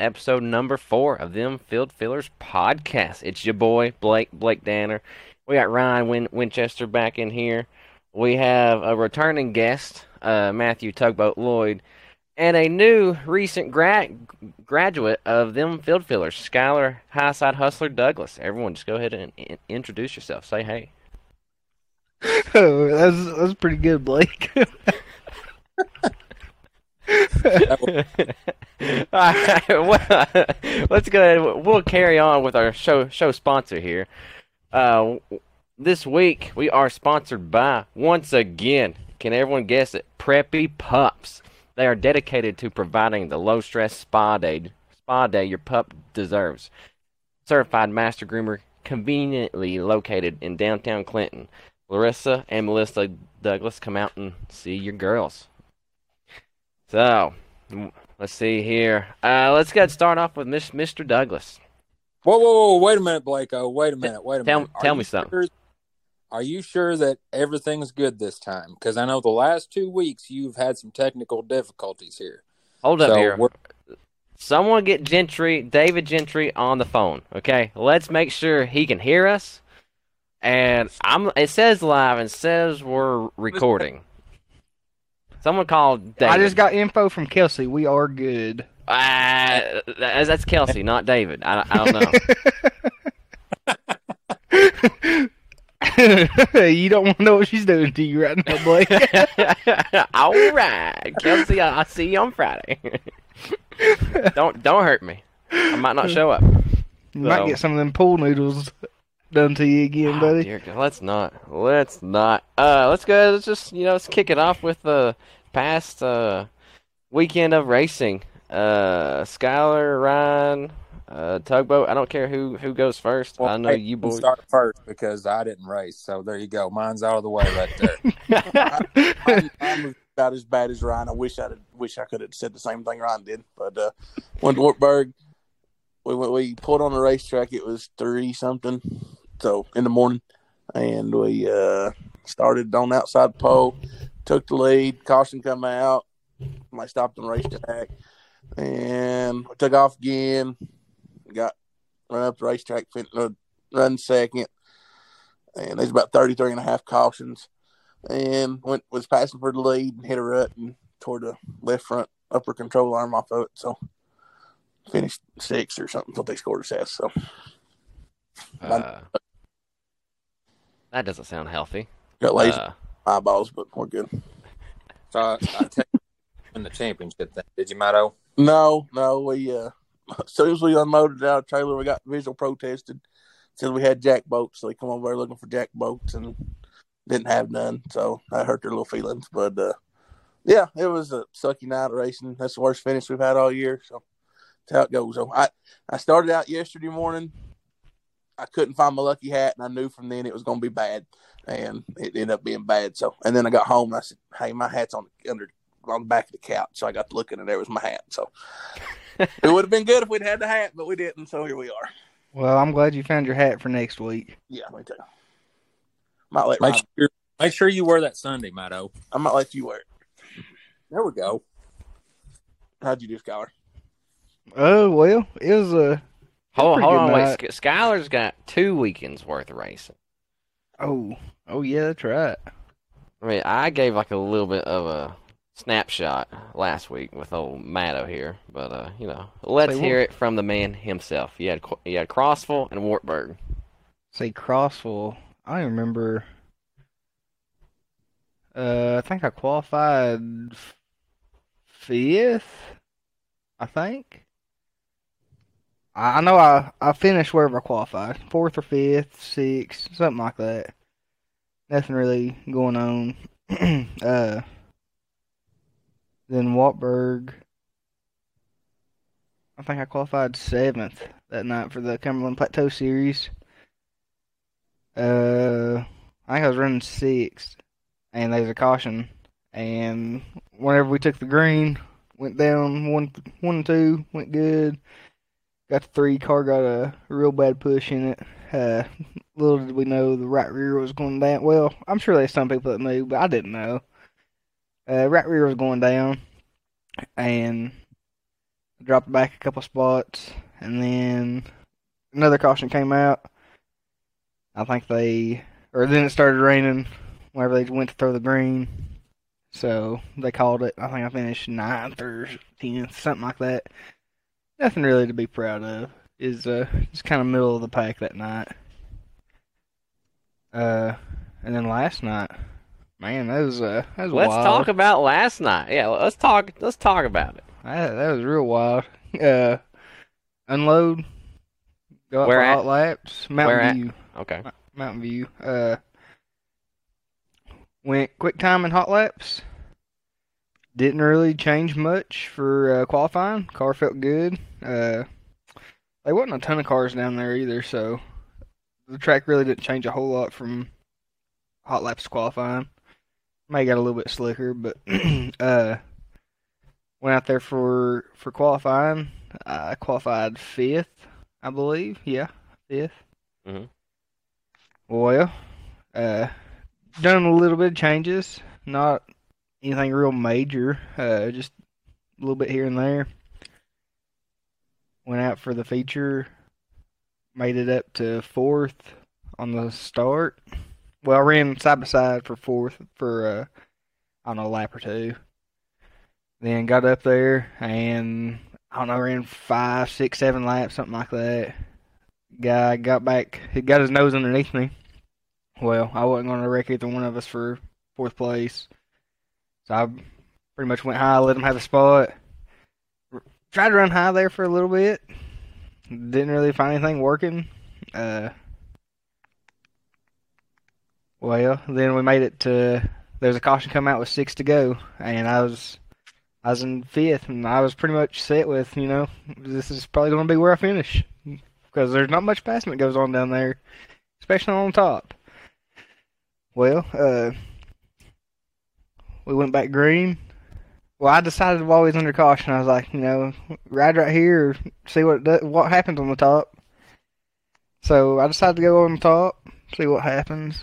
episode number four of Them Field Fillers podcast. It's your boy Blake Blake Danner. We got Ryan Win- Winchester back in here. We have a returning guest, uh, Matthew Tugboat Lloyd, and a new recent grad graduate of Them Field Fillers, Skyler Highside Hustler Douglas. Everyone, just go ahead and in- introduce yourself. Say hey. Oh, that's that's pretty good, Blake. Well, let's go ahead. We'll carry on with our show show sponsor here. Uh, this week we are sponsored by once again. Can everyone guess it? Preppy Pups. They are dedicated to providing the low stress spa day spa day your pup deserves. Certified master groomer, conveniently located in downtown Clinton. Larissa and Melissa Douglas come out and see your girls. So, let's see here. Uh, let's get start off with Miss, Mr. Douglas. Whoa, whoa, whoa! Wait a minute, Blake. Oh, wait a minute. Wait a Tell- minute. Are tell you me something. are you sure that everything's good this time? Because I know the last two weeks you've had some technical difficulties here. Hold up here. we're- Someone get Gentry, David Gentry, on the phone. Okay, let's make sure he can hear us. And I'm. It says live and says we're recording. Someone called David. I just got info from Kelsey. We are good. Uh, that's, Kelsey, not David. I, I don't know. you don't want to know what she's doing to you right now, Blake. All right, Kelsey. I- I'll see you on Friday. don't don't hurt me. I might not show up. You might get some of them pool noodles done to you again, Oh, buddy. dear God, let's not. Let's not. Uh, let's go. Let's just you know let's kick it off with the past uh weekend of racing. Uh, Skyler, Ryan, uh, tugboat. I don't care who who goes first. well, I know hey, you can boys. start first because I didn't race. So there you go. Mine's out of the way right there. I'm, I'm about as bad as Ryan. I wish I wish I could have said the same thing Ryan did. But uh, went to Wartburg. We, we we pulled on the racetrack. It was three something, so in the morning, and we uh, started on the outside pole. Took the lead. Caution come out. I stopped on the racetrack, and we took off again. Got run up the racetrack, uh, run second, and there's about 33 and a half cautions and went was passing for the lead and hit a rut and tore the left front upper control arm off of it. So finished sixth or something. What they scored us as. So Uh, that doesn't sound healthy. got lazy Uh, eyeballs, but we're good. so I, I take in the championship. Thing. Did you, Matto? No, no, we uh as soon as we unloaded out of the trailer, we got visual protested. Said we had jack bolts, so they come over looking for jack bolts and didn't have none. So that hurt their little feelings. But uh yeah, it was a sucky night of racing. That's the worst finish we've had all year. So that's how it goes. So I I started out yesterday morning. I couldn't find my lucky hat, and I knew from then it was going to be bad, and it ended up being bad. So, and then I got home and I said, "Hey, my hat's on under on the back of the couch." So I got to looking, and there was my hat. So it would have been good if we'd had the hat, but we didn't. So here we are. Well, I'm glad you found your hat for next week. Yeah, me too. Might let Make Ryan, sure, make sure you wear that Sunday, Matto. I might let you wear it. There we go. How'd you do, Skyler? Oh well, it was a hold hold on, wait. night. Sk- Skyler's got two weekends worth of racing. oh oh yeah, that's right. I mean, I gave like a little bit of a snapshot last week with old Matto here, but uh, you know, let's Say hear what? it from the man himself. He had you had Crossville and Wartburg. Say Crossville. I remember. Uh, I think I qualified fifth. I think. I know I I finished wherever I qualified, fourth or fifth, sixth, something like that. Nothing really going on. uh, then Wartburg. I think I qualified seventh that night for the Cumberland Plateau Series. Uh, I think I was running sixth, and there was a caution. And whenever we took the green, went down one, two, went good. Got the three car, got a real bad push in it. Uh, little did we know the right rear was going down. Well, I'm sure there's some people that knew, but I didn't know. Uh, right rear was going down, and dropped back a couple spots, and then another caution came out. I think they, or then it started raining whenever they went to throw the green. So they called it. I think I finished ninth or tenth, something like that. Nothing really to be proud of. Is uh, just kind of middle of the pack that night. Uh, and then last night, man, that was uh, that was wild. Let's wild. talk about last night. Yeah, let's talk. Let's talk about it. That, that was real wild. Uh, unload. Go out Where at? hot laps. Mountain Where at? View. Okay. Mountain View. Uh, went quick time and hot laps. Didn't really change much for uh, qualifying. Car felt good. Uh, there wasn't a ton of cars down there either, so the track really didn't change a whole lot from hot laps to qualifying. May got a little bit slicker, but uh, went out there for for qualifying. I qualified fifth, I believe. Yeah, 5th Mhm. Well, uh, done a little bit of changes. Not anything real major. Uh, just a little bit here and there. Went out for the feature. Made it up to fourth on the start. Well, I ran side by side for fourth for uh, I don't know a lap or two. Then got up there and I don't know ran five, six, seven laps, something like that. Guy got back. He got his nose underneath me. Well, I wasn't going to wreck either one of us for fourth place. So I pretty much went high, let him have the spot. Tried to run high there for a little bit. Didn't really find anything working. Uh, well, then we made it to. There was a caution come out with six to go, and I was, I was in fifth, and I was pretty much set with, you know, this is probably going to be where I finish because there's not much passing that goes on down there, especially on top. Well, uh, we went back green. Well, I decided while we was under caution, I was like, you know, ride right here, see what what happens on the top. So I decided to go on the top, see what happens.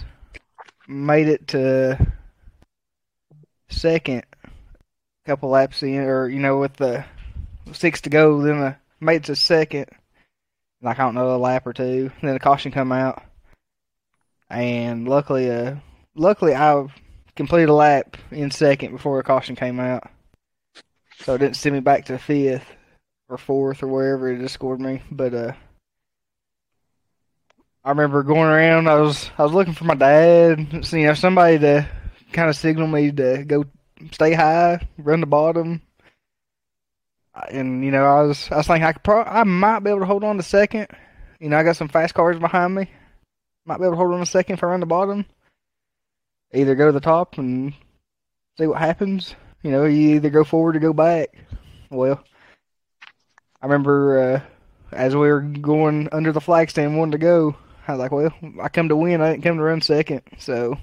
Made it to second, couple laps in, or you know, with the six to go. Then I made it to second, like I don't know, a lap or two. Then the caution come out, and luckily, uh, luckily I completed a lap in second before a caution came out, so it didn't send me back to fifth or fourth or wherever it scored me. But uh, I remember going around. I was I was looking for my dad. You know, somebody to kind of signal me to go stay high, run the bottom. And you know, I was I was thinking I could pro- I might be able to hold on to second. You know, I got some fast cars behind me. Might be able to hold on a second if I run the bottom. Either go to the top and see what happens. You know, you either go forward or go back. Well, I remember uh, as we were going under the flag stand, wanting to go. I was like, well, I come to win. I didn't come to run second, so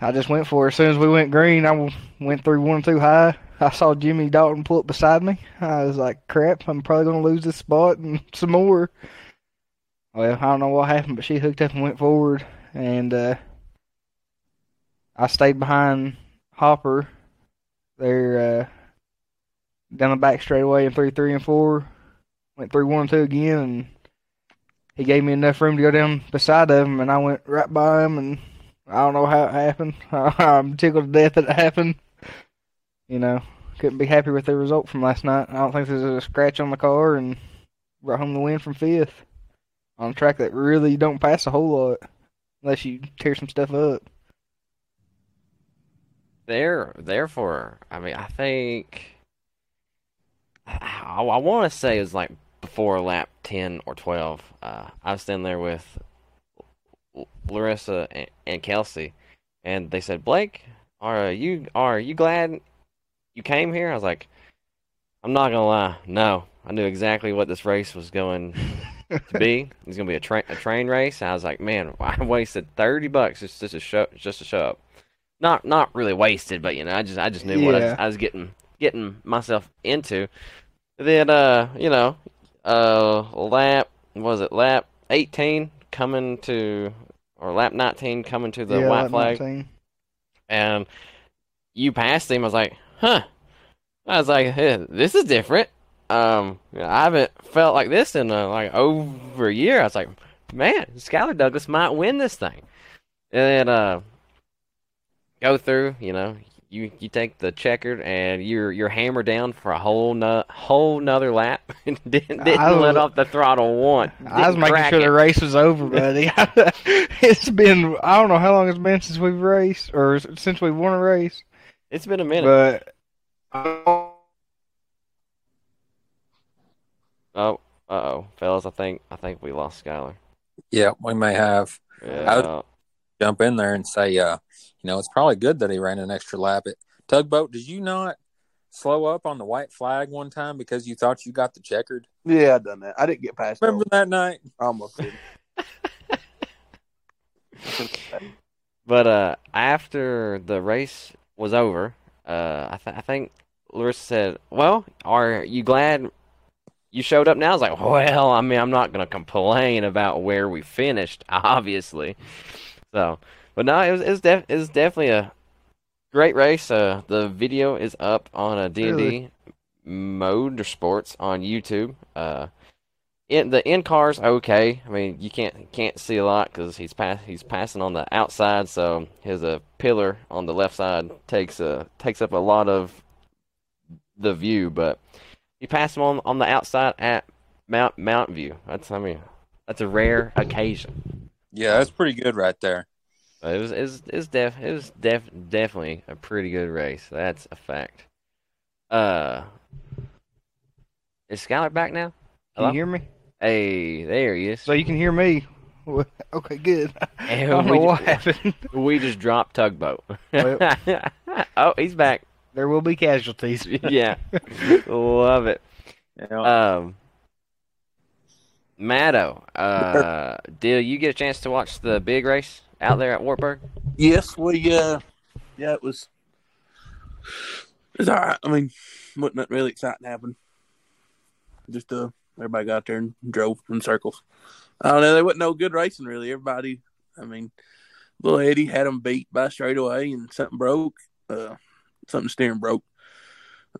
I just went for it. As soon as we went green, I went through one too high. I saw Jimmy Dalton pull up beside me. I was like, crap, I'm probably going to lose this spot and some more. Well, I don't know what happened, but she hooked up and went forward, and uh, I stayed behind Hopper there uh, down the back straightaway in three, three, and four. Went through one two again, and he gave me enough room to go down beside of him, and I went right by him, and I don't know how it happened. I'm tickled to death that it happened. You know, couldn't be happy with the result from last night. I don't think there's a scratch on the car, and brought home the win from fifth on a track that really don't pass a whole lot unless you tear some stuff up. There, therefore, I mean, I think I, I want to say it was like before lap ten or twelve. Uh, I was standing there with Larissa and, and Kelsey, and they said, "Blake, are you are you glad you came here?" I was like, "I'm not gonna lie, no. I knew exactly what this race was going to be. It's gonna be a train a train race. I was like, man, I wasted thirty bucks just just to show just to show up. Not not really wasted, but you know, I just I just knew what I was, I was getting getting myself into. Then uh, you know, uh, lap was it lap eighteen coming to or lap nineteen coming to the yeah, white flag, 19. and you passed him. I was like, huh. I was like, hey, this is different. Um, I haven't felt like this in uh, like over a year. I was like, man, Skyler Douglas might win this thing. And then uh, go through, you know, you you take the checkered and you're you're hammered down for a whole no, whole nother lap and didn't, didn't I let off the throttle once. I was making sure it. the race was over, buddy. it's been I don't know how long it's been since we've raced or since we won a race, It's been a minute. but oh, uh oh, fellas, I think I think we lost Skyler. Yeah, we may have Yeah. Jump in there and say, uh, you know, it's probably good that he ran an extra lap. At tugboat, did you not slow up on the white flag one time because you thought you got the checkered? Yeah, I done that. I didn't get past. Remember that night? I almost did. But uh, after the race was over, uh, I, th- I think Larissa said, "Well, are you glad you showed up now?" I was like, "Well, I mean, I'm not gonna complain about where we finished, obviously." So, but no, it was it was, def- it definitely a great race. Uh, the video is up on a D and D Motorsports on YouTube. Uh, in the in cars okay. I mean, you can't can't see a lot because he's pass he's passing on the outside, so his uh, pillar on the left side takes uh takes up a lot of the view. But you pass him on on the outside at Mount Mount View. That's I mean that's a rare occasion. Yeah, that's pretty good right there. But it was it was, it was def it was def definitely a pretty good race. That's a fact. Uh, is Skyler back now? can you hear me? Hey, there he is. So you can hear me. Okay, good. I And don't know we what just- happened. We just dropped tugboat. Well- oh, he's back. There will be casualties. Yeah, love it. Yeah. Um, Maddo, uh, did you get a chance to watch the big race out there at Wartburg? Yes, we uh yeah, it was it's all right. I mean, wasn't nothing really exciting happen. Just uh everybody got there and drove in circles. I don't know, there wasn't no good racing really. Everybody I mean, little Eddie had him beat by straightaway and something broke. Uh something steering broke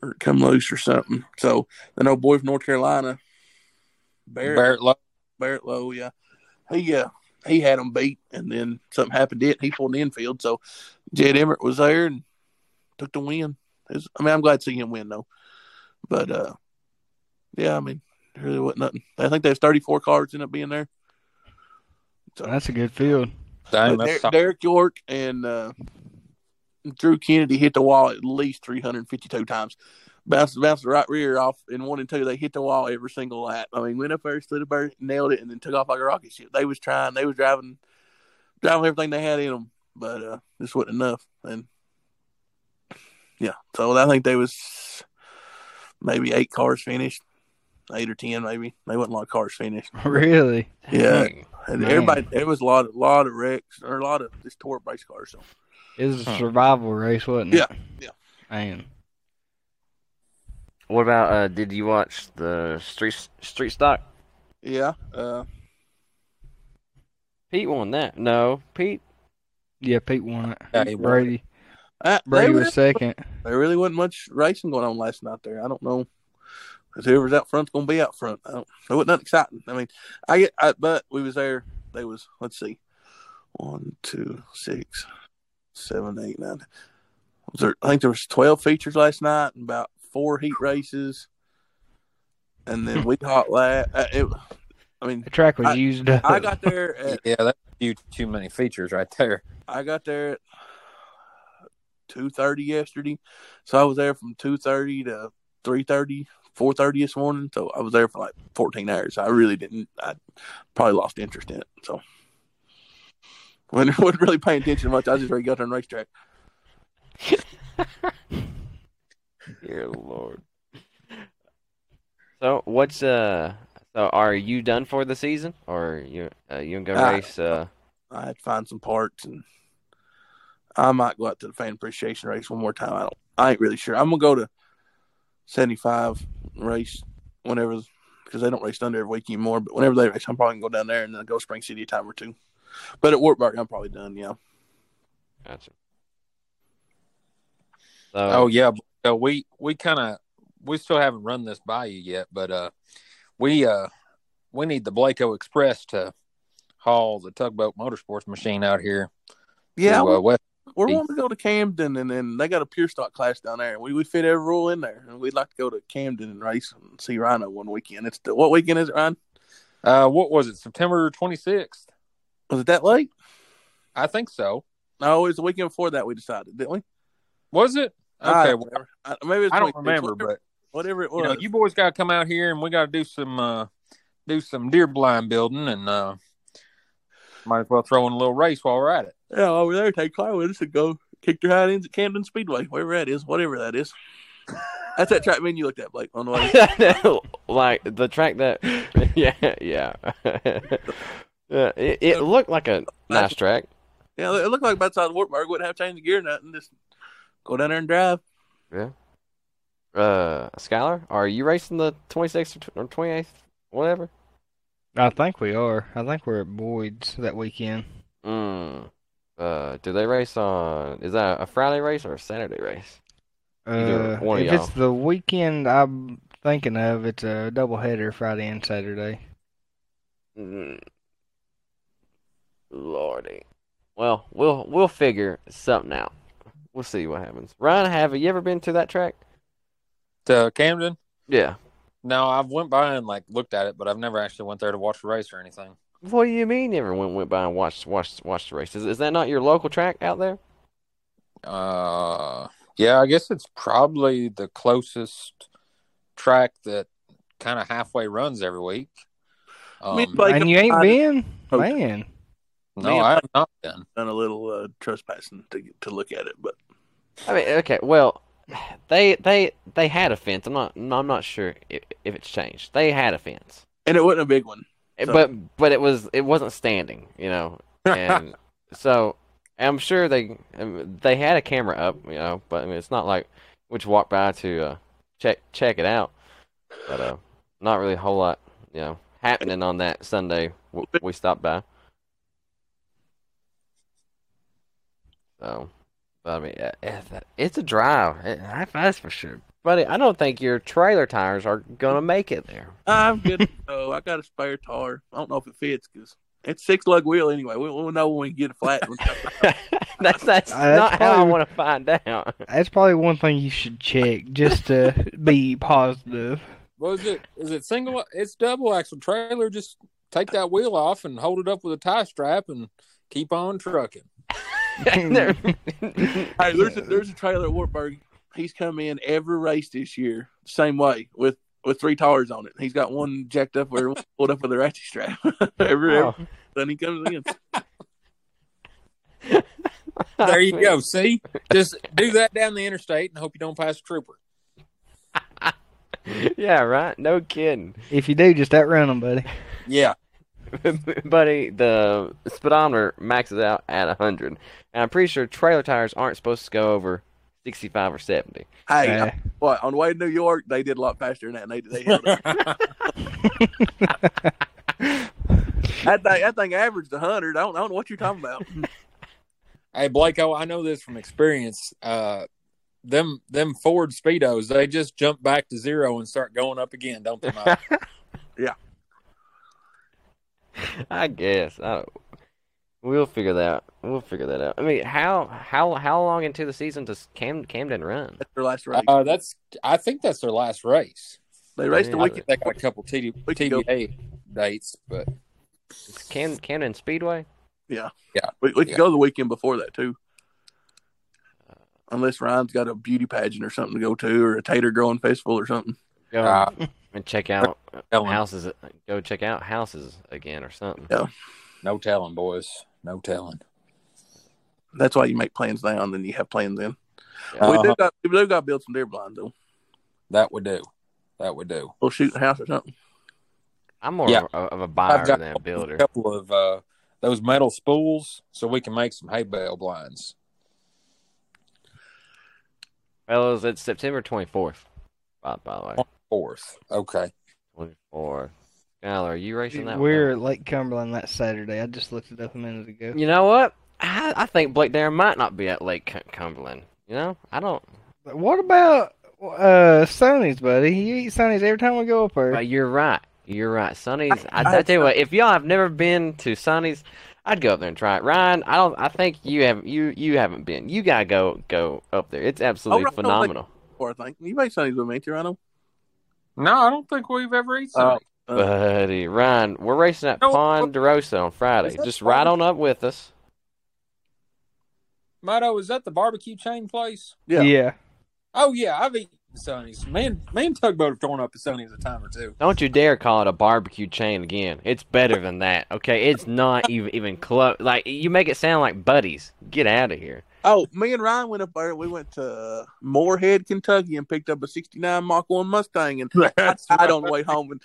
or come loose or something. So then old boy from North Carolina, Barrett Barrett Lowe. Barrett Lowe, yeah. He uh he had him beat and then something happened to it and he pulled the infield. So Jed Emmert was there and took the win. Was- I mean I'm glad to see him win though. But uh yeah, I mean there really wasn't nothing. I think there's thirty four cards end up being there. So, That's a good field. Dang, But Der- Derek York and uh Drew Kennedy hit the wall at least three hundred and fifty two times. Bounced bounced the right rear off in one and two. They hit the wall every single lap. I mean, went up there, slid a bird, nailed it, and then took off like a rocket ship. They was trying, they was driving, driving everything they had in them, but uh, this wasn't enough. And yeah, so I think they was maybe eight cars finished, eight or ten maybe. They wasn't a lot of cars finished. Really? Yeah. Dang. And Man. everybody, there was a lot, of, lot of wrecks or a lot of just tore race cars. So It was a survival race, wasn't it? Yeah, yeah. Man. What about uh? Did you watch the street street stock? yeah, uh, Pete won that. No, Pete. Yeah, Pete won it. Yeah, he won. Brady. uh, Brady there, was really, second. there really wasn't much racing going on last night there. I don't know. Whoever's out front's going to be out front. I don't, there wasn't nothing exciting. I mean, I get, I, but we was there. They was, let's see, one, two, six, seven, eight, nine. Was there, I think there was 12 features last night and about four heat races. And then we hot lap. Uh, it, I mean, The track was I- used up. I got there at Yeah, that's a few too many features right there. I got there at two thirty yesterday, so I was there from two thirty to 3.30, 4.30 this morning. So I was there for like fourteen hours. I really didn't. I probably lost interest in it. So wasn't, wasn't really paying attention much. I just ready to go to the racetrack. Dear Lord. So what's uh? So are you done for the season, or you uh, you gonna go Uh, race? Uh, I had to find some parts, and I might go out to the fan appreciation race one more time. I don't. I ain't really sure. I'm gonna go to seventy five race whenever because they don't race Thunder every week anymore. But whenever they race, I'm probably gonna go down there and then go Spring City a time or two. But at Wartburg, I'm probably done. Yeah. gotcha. So, Oh yeah, So we we kind of we still haven't run this by you yet, but uh, we uh we need the Blaco Express to haul the tugboat motorsports machine out here. Yeah, to, uh, West. we're wanting to go to Camden, and then they got a pure stock class down there. We we fit every rule in there, and we'd like to go to Camden and race and see Rhino one weekend. It's the, what weekend is it, Ryan? Uh, what was it? September twenty sixth. Was it that late? I think so. No, it was the weekend before that. We decided, didn't we? Was it? I Okay, don't well. I, maybe it's I don't remember, whatever, but whatever it you know, you boys got to come out here and we got to do some uh do some deer blind building and uh might as well throw in a little race while we're at it. yeah, over there, take Claire with us and go kick their hind ends at Camden Speedway, wherever that is, whatever that is. That's that track me and you looked at, Blake, on the way. like the track that, yeah, yeah. yeah it, it looked like a nice track. Yeah, it looked like about the size of Wartburg. Wouldn't have changed the gear or nothing. Just go down there and drive. Yeah. Uh, Skyler, are you racing the 26th or 28th, whatever? I think we are. I think we're at Boyd's that weekend. Mm. Uh, do they race on? Is that a Friday race or a Saturday race? Uh, if it's the weekend I'm thinking of, it's a double header Friday and Saturday. Mm. Lordy. Well, we'll we'll figure something out. We'll see what happens. Ryan, have you ever been to that track? To Camden? Yeah. No, I've went by and like looked at it, but I've never actually went there to watch the race or anything. What do you mean? you Never went went by and watched watched watched the race? Is, is that not your local track out there? Uh, yeah, I guess it's probably the closest track that kind of halfway runs every week. Um, Me and Blake and you ain't been? Oh. Man. No, I have not been. done a little uh, trespassing to to look at it, but I mean, okay, well, they they they had a fence. I'm not I'm not sure if, if it's changed. They had a fence, and it wasn't a big one. So- but but it was it wasn't standing, you know, and so I'm sure they um, they had a camera up, you know, but I mean it's not like we just walked by to uh, check check it out, but uh, not really a whole lot, you know, happening on that Sunday w- we stopped by. So, but I mean, uh, it's- it's a drive. It- That's for sure. Buddy, I don't think your trailer tires are gonna make it there. I'm good. so I got a spare tire. I don't know if it fits because it's six lug wheel anyway. We, we'll know when we get a flat. one. that's that's Uh, that's not how I want to find out. That's probably one thing you should check just to be positive. Was it? Is it single? It's double axle trailer. Just take that wheel off and hold it up with a tie strap and keep on trucking. There- hey, there's a, there's a trailer at Wartburg. He's come in every race this year, same way with with three tires on it. He's got one jacked up where one's pulled up with a ratchet strap. every Oh. every then he comes in. There you go. See, just do that down the interstate and hope you don't pass a trooper. yeah, right. No kidding, If you do, just outrun them, buddy. Yeah, buddy. The speedometer maxes out at hundred, and I'm pretty sure trailer tires aren't supposed to go over sixty-five or seventy. Hey, Uh, what on the way to New York, they did a lot faster than that. And they they held it. that thing that thing averaged hundred. I don't, I don't know what you're talking about. Hey Blake, oh, I know this from experience. Uh, them them Ford Speedos, they just jump back to zero and start going up again, don't they? Mike? I guess. I we'll figure that. We'll figure that out. I mean, how how how long into the season does Cam Camden run? That's their last race. uh, that's I think that's their last race. they raced the yeah. I weekend. think they got a couple TD, Week. TBA dates, but It's Cam Camden Speedway. We, we could Yeah. go the weekend before that too. Unless Ryan's got a beauty pageant or something to go to, or a tater growing festival or something. Go uh, and check out telling, houses. Go check out houses again or something. no telling, boys, no telling. That's why you make plans now, and then you have plans then. Yeah. We do Uh-huh. got we do got to build some deer blinds though. That would do. That would do. We'll shoot the house or something. I'm more Yeah. of, a, of a buyer I've got than a builder. a couple of uh, those metal spools so we can make some hay bale blinds. Fellas, it's September 24th. By, by the way, Fourth. Okay. 24th. Skyler, are you racing that? We're one? at Lake Cumberland that Saturday. I just looked it up a minute ago. You know what? I, I think Blake Danner might not be at Lake Cum- Cumberland. You know, I don't. What about uh Sonny's, buddy? You eat Sonny's every time we go up there. But you're right. You're right. Sonny's. I, I- I, tell you what, if y'all have never been to Sonny's, I'd go up there and try it. Ryan, I don't. I think you haven't. You you haven't been. You gotta go go up there. It's absolutely Ryan, don't phenomenal. Or I think you made Sonny's with me, ain't you, Rhino? No, I don't think we've ever eaten something. Uh, Buddy, Ryan, we're racing at No, Ponderosa on Friday. is that Just ride on up with us. Mato, is that the barbecue chain place? yeah. yeah. Oh yeah, I've eaten Sonny's. Me and me and Tugboat have torn up at Sonny's a time or two. Don't you dare call it a barbecue chain again. It's better than that. Okay, it's not even even close. Like you make it sound like buddies. Get out of here. Oh, me and Ryan went up there. We went to Morehead, Kentucky, and picked up a '69 Mach One Mustang, and I That's died on the way home. And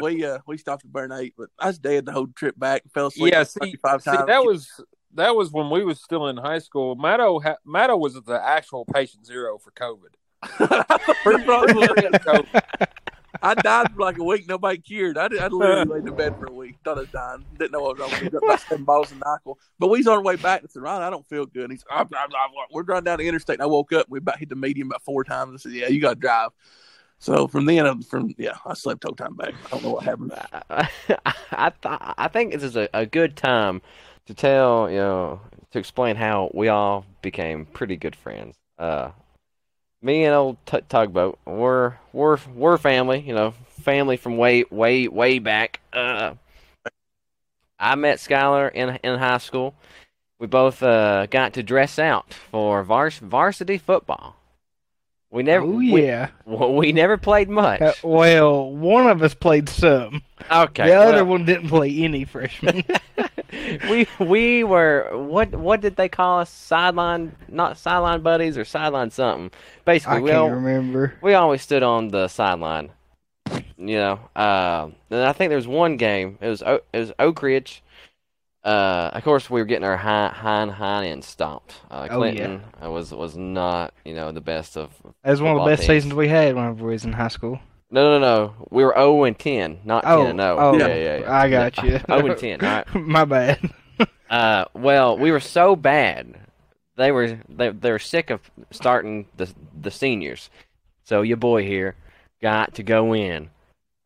we uh we stopped at Burn Eight, but I was dead the whole trip back. and Fell asleep Yeah, see, 35 see, times. that was that was when we was still in high school. Matto ha- Matto was the actual patient zero for COVID. Was-. I died for like a week. Nobody cured. I, did, I literally laid in bed for a week. Thought I was dying. Didn't know what was wrong with me. Got about seven bottles of Nyquil. But we was on our way back. I said, I don't feel good. And he's, I'm, I'm, I'm, we're driving down the interstate. And I woke up. We about hit the median about four times. I said, yeah, you got to drive. So from then, on, from yeah, I slept whole time back. I don't know what happened. I I, th- I think this is a, a good time to tell you know to explain how we all became pretty good friends. Uh, me and old t- tugboat, we're we're we're family. You know, family from way way way back. Uh, I met Skyler in in high school. We both uh, got to dress out for vars- varsity football. We never Oh we- yeah. we, never played much. Uh, well, one of us played some. okay, the other well- one didn't play any freshman. we we were what what did they call us sideline not sideline buddies or sideline something basically I we can't all, remember. we always stood on the sideline you know uh, and I think there was one game it was it was Oak Ridge uh, of course we were getting our hind hind, hind end stomped uh, Oh, yeah. Clinton uh, was was not you know the best of It was one of the best teams. seasons we had whenever we was in high school. No no no we were 0 and 10 not 10 Oh, and 0 oh, yeah yeah, yeah. I got you. 0 and 10 all right My bad. Uh, well, we were so bad. They were they they were sick of starting the the seniors. So your boy here got to go in.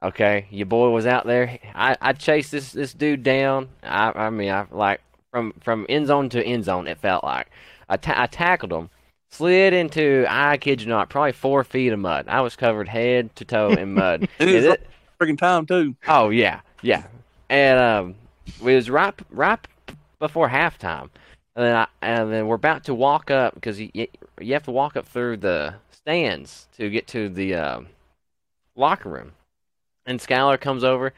Okay, your boy was out there. I I chased this this dude down. I I mean I like from from end zone to end zone. It felt like I ta- I tackled him, slid into I kid you not probably four feet of mud. I was covered head to toe in mud. Is it was it? freaking time too. Oh yeah, yeah. And um, we was right right before halftime, and then I, and then we're about to walk up because you you have to walk up through the stands to get to the um locker room. And Skyler comes over.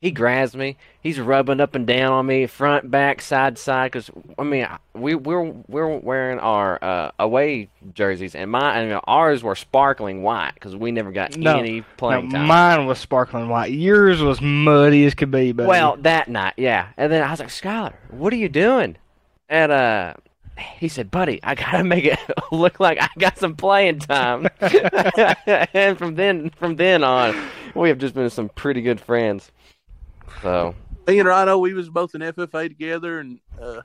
He grabs me. He's rubbing up and down on me, front, back, side side. Because I mean, we we're we're wearing our uh, away jerseys, and my and ours were sparkling white because we never got No. any playing time. mine was sparkling white. Yours was muddy as could be, buddy. Well, that night, yeah. And then I was like, Skyler, what are you doing? And uh, he said, Buddy, I gotta make it look like I got some playing time. and from then, from then on, we have just been some pretty good friends. So Me and Rhino, we was both in FFA together, and uh,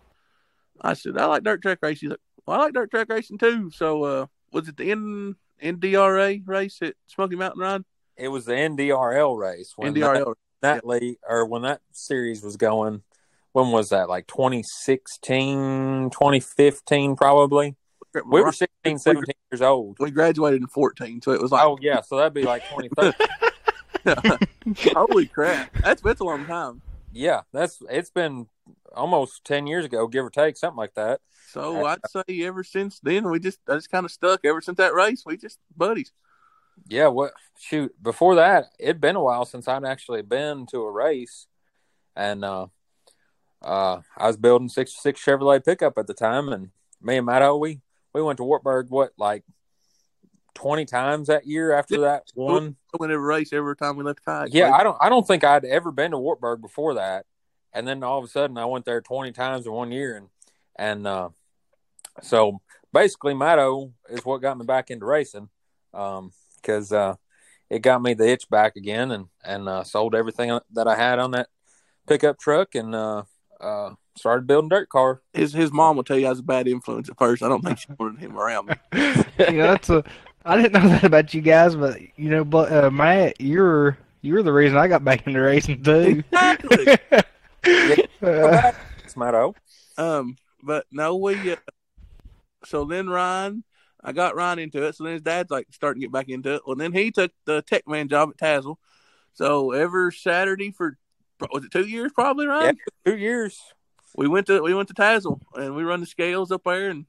I said I like dirt track racing. He's like, well, I like dirt track racing too. So uh, was it the N NDRA race at Smoky Mountain Ride? It was the NDRL race when that, NDRL. that league or when that series was going. When was that? Like 2016, 2015 probably. We were 16, 17 years old. We graduated in fourteen, so it was like, Oh yeah, so that'd be like 2013. holy crap, that's that's a long time. yeah, that's it's been almost 10 years ago, give or take, something like that. So I'd say ever since then, we just I just kind of stuck. Ever since that race, we just buddies. Yeah, what shoot, before that, it'd been a while since I'd actually been to a race. And uh uh I was building six six Chevrolet pickup at the time and me and Matto, we we went to Wartburg what like twenty times that year after that one. We every race every time we left the kayak. Yeah, I don't I don't think I'd ever been to Wartburg before that. And then all of a sudden I went there twenty times in one year and and uh so basically Matto is what got me back into racing. Um because uh it got me the itch back again and and uh sold everything that I had on that pickup truck and uh uh started building dirt car. His his mom will tell you I was a bad influence at first. I don't think she wanted him around me. you know, that's a. I didn't know that about you guys, but you know, but uh, Matt, you're you're the reason I got back into racing too. Exactly. It's Matto. Um, but no, we. Uh, so then Ryan, I got Ryan into it. So then his dad's like starting to get back into it. Well, then he took the tech man job at Tazzle. So every Saturday for was it two years probably, Ryan? Yeah, Two years. We went to we went to Tazzle and we run the scales up there and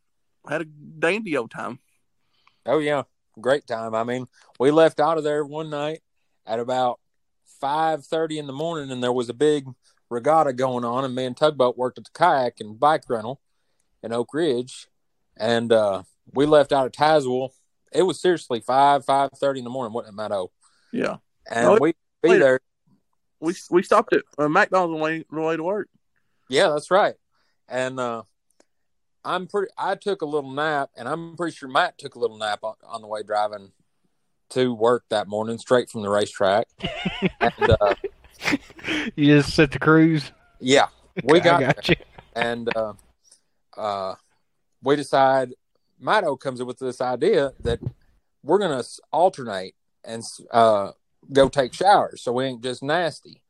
had a dandy old time. Oh yeah, great time. I mean, we left out of there one night at about five thirty in the morning, and there was a big regatta going on, and me and Tugboat worked at the kayak and bike rental in Oak Ridge, and uh, we left out of Tazewell. It was seriously five five thirty in the morning, wasn't it, Matto? Yeah, And Oh, we be later. there. we we stopped at uh, McDonald's on the way, on the way to work. Yeah, that's right. And uh, I'm pretty. I took a little nap, and I'm pretty sure Matt took a little nap on, on the way driving to work that morning, straight from the racetrack. and uh, you just set the cruise. yeah, we got, got you. and uh, uh, we decide. Matto comes up with this idea that we're gonna alternate and uh, go take showers, so we ain't just nasty.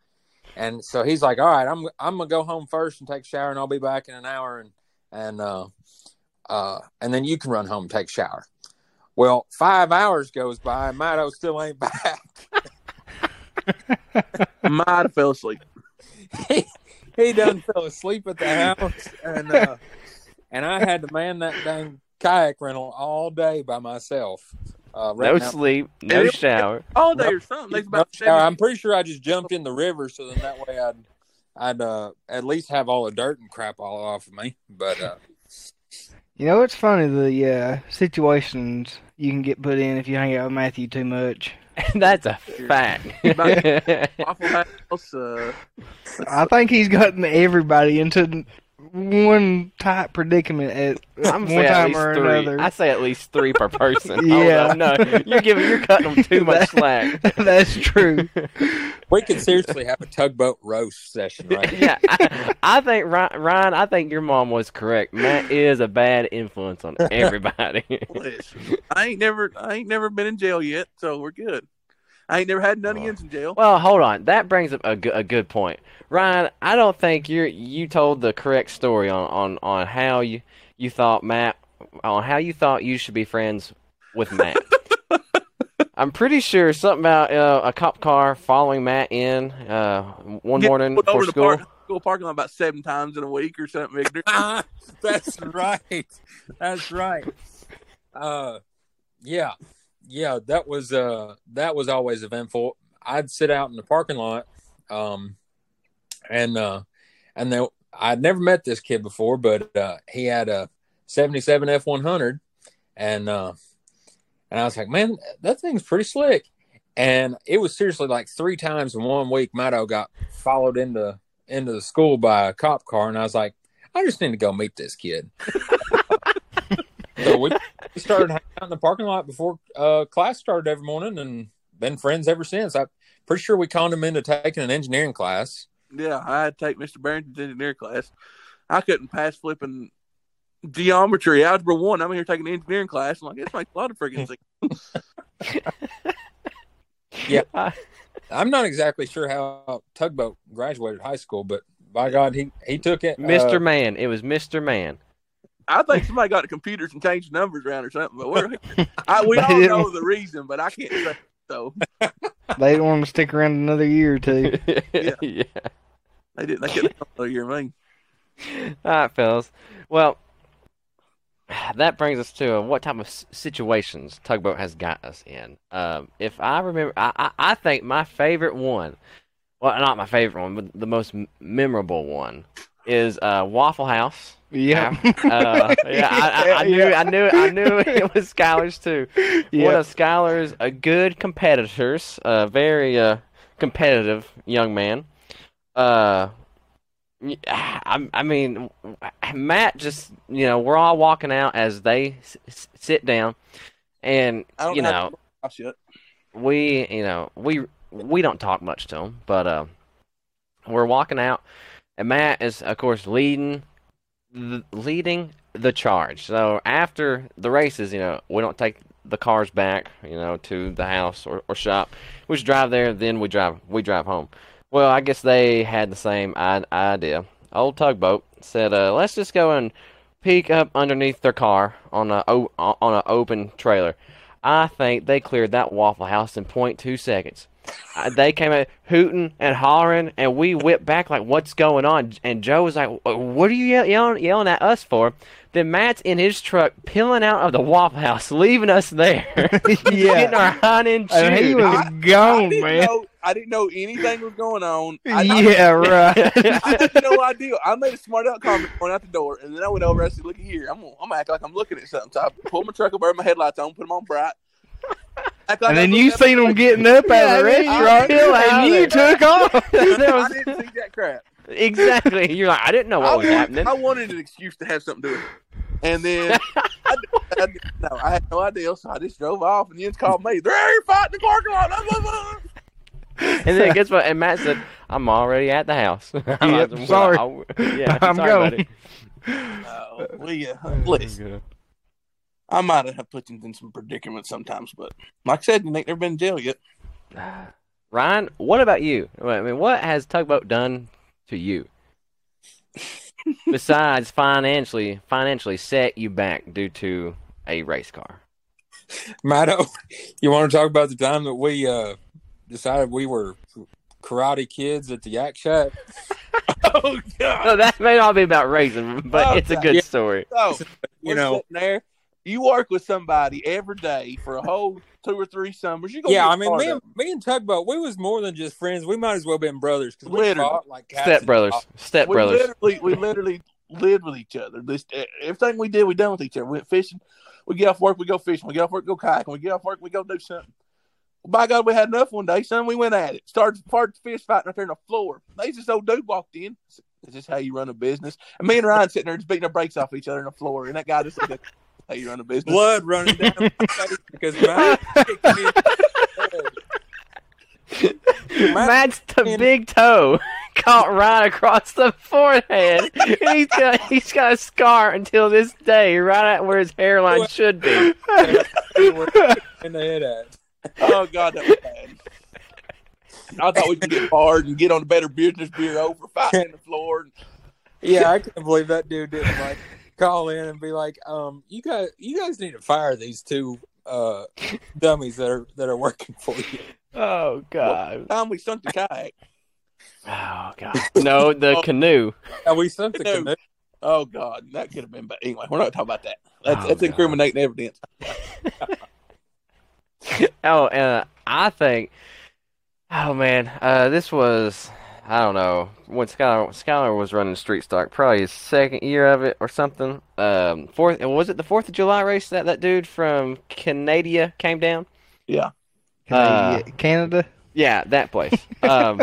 And so he's like, "All right, I'm I'm gonna go home first and take a shower, and I'll be back in an hour, and and uh, uh, and then you can run home and take a shower." Well, five hours goes by, and Matto still ain't back. Might have fell asleep. he, he done fell asleep at the house, and uh, and I had to man that dang kayak rental all day by myself. Uh, No renting out- sleep, no shower. All day or something. No about shower. I'm pretty sure I just jumped in the river, so then that way I'd I'd uh, at least have all the dirt and crap all off of me. But uh, You know, it's funny the uh, situations you can get put in if you hang out with Matthew too much. That's a fact. Waffle House. Uh, I think he's gotten everybody into one tight predicament at I'm one saying at time or three. another. I say at least three per person. Yeah. Hold on, no, you're giving, you're cutting them too much slack. That's true. we could seriously have a tugboat roast session right yeah, I, I think Ryan. I think your mom was correct. Matt is a bad influence on everybody. I ain't never, I ain't never been in jail yet, so we're good. I ain't never had none against in jail. well, hold on. That brings up a, good- a good point, Ryan. I don't think you you told the correct story on, on, on how you you thought Matt on how you thought you should be friends with Matt. I'm pretty sure something about uh, a cop car following Matt in uh, one Get morning before over the school. park, school parking lot about seven times in a week or something. Victor. Ah, that's right. That's right. Uh, yeah, yeah. That was uh, that was always eventful. I'd sit out in the parking lot, um, and uh, and I'd never met this kid before, but uh, he had a '77 F100, and uh, and I was like, man, that thing's pretty slick. And it was seriously like three times in one week. Matto got followed into into the school by a cop car, and I was like. I just need to go meet this kid. so we we started hanging out in the parking lot before uh, class started every morning, and been friends ever since. I'm pretty sure we conned him into taking an engineering class. Yeah, I had to take Mr. Barrington's engineering class. I couldn't pass flipping geometry, algebra one. I'm here taking an engineering class. I'm like, this makes a lot of freaking sense. I- I'm not exactly sure how Tugboat graduated high school, but by God, he he took it. Mr. uh, Man. It was Mr. Man. I think somebody got the computers and changed the numbers around or something. But we're, I, we all didn't... know the reason, but I can't say so. they don't want to stick around another year or two. yeah. They didn't. They couldn't another year, me. All right, fellas. Well, that brings us to uh, what type of situations Tugboat has got us in. Um, if I remember, I, I, I think my favorite one, well, not my favorite one, but the most memorable one is uh, Waffle House. Yeah. Uh, yeah, I, I, I knew, I knew, I knew it was Skyler's too. One Yeah. of Skyler's uh, good competitors, a very uh, competitive young man. Uh, y- I, I mean, Matt just, you know, we're all walking out as they s- s- sit down, and I don't you know, to watch yet. we, you know, we we don't talk much to him, but uh, we're walking out, and Matt is of course leading leading the charge. So after the races, you know, we don't take the cars back, you know, to the house or, or shop. We just drive there, then we drive we drive home. Well, I guess they had the same idea. Old tugboat said, uh, "Let's just go and peek up underneath their car on a on an open trailer." I think they cleared that Waffle House in 0.2 seconds. Uh, they came out hooting and hollering, and we whipped back like, "What's going on?" And Joe was like, "What are you yell- yelling yelling at us for?" Then Matt's in his truck, peeling out of the Waffle House, leaving us there, yeah. getting our hind end And he was I gone, didn't man. know. I didn't know anything was going on. I, I- yeah, right. I had no idea. I made a smart out comment going out the door, and then I went over. I said, "Look here, I'm gonna, I'm gonna act like I'm looking at something." So I pulled my truck over, my headlights on, put them on bright. Act like and then you seen the- them getting up Yeah, out of the restaurant, you peeled out and you took off. I didn't see that crap. exactly. You're like, I didn't know I, what was wanted, happening. I wanted an excuse to have something to do with it, and then I, I, no, I had no idea, so I just drove off, and Jens called me. They're here fighting the parking lot. And then guess what? And Matt said, "I'm already at the house." I'm Yep, like, sorry. "Oh, yeah, I'm sorry, going. buddy." Uh, we, uh, listen, I might have put you in some predicaments sometimes, but like I said, you ain't never been in jail yet. Ryan, what about you? I mean, what has Tugboat done to you besides financially financially set you back due to a race car? Matto, you want to talk about the time that we uh, decided we were karate kids at the Yak Shack? Oh God! No, that may not be about racing, but Oh, it's a good yeah. story. So You know, there. You work with somebody every day for a whole two or three summers. You yeah. I mean, me and me and Tugboat, we was more than just friends. We might as well been brothers because we Literally. fought like Step brothers, dogs. step we brothers. literally we literally lived with each other. This everything we did, we done with each other. We went fishing. We get off work, we go fishing. We get off work, go kayaking. We get off work, we go do something. Well, by God, we had enough one day, son. We went at it. Started started fish fighting out there on the floor. There's this old dude walked in. I Is this how you run a business? And me and Ryan sitting there just beating our brakes off each other on the floor. And that guy just said, "How you run a business?" blood running down my face because Matt kicked me the. Matt- Matt's t- in- big toe caught right across the forehead. Oh he's got he's got a scar until this day, right at where his hairline should be. in the head at. Oh God, that was bad. I thought we could get hard and get on the Better Business Bureau for fighting on the floor. Yeah, I can't believe that dude didn't like call in and be like, um, you guys you guys need to fire these two uh dummies that are that are working for you. Oh God! Time we sunk the kayak. Oh God! No, the canoe. And we sunk the No. canoe. Oh God, that could have been. But anyway, we're not talking about that. That's, Oh, that's God. incriminating evidence. Oh, and I think, oh man, uh, this was I don't know when Skyler Skyler was running street stock, probably his second year of it or something. Um, fourth was it the Fourth of July race that that dude from Canada came down? Yeah. Uh, Canada, Canada. Yeah, that place. Um,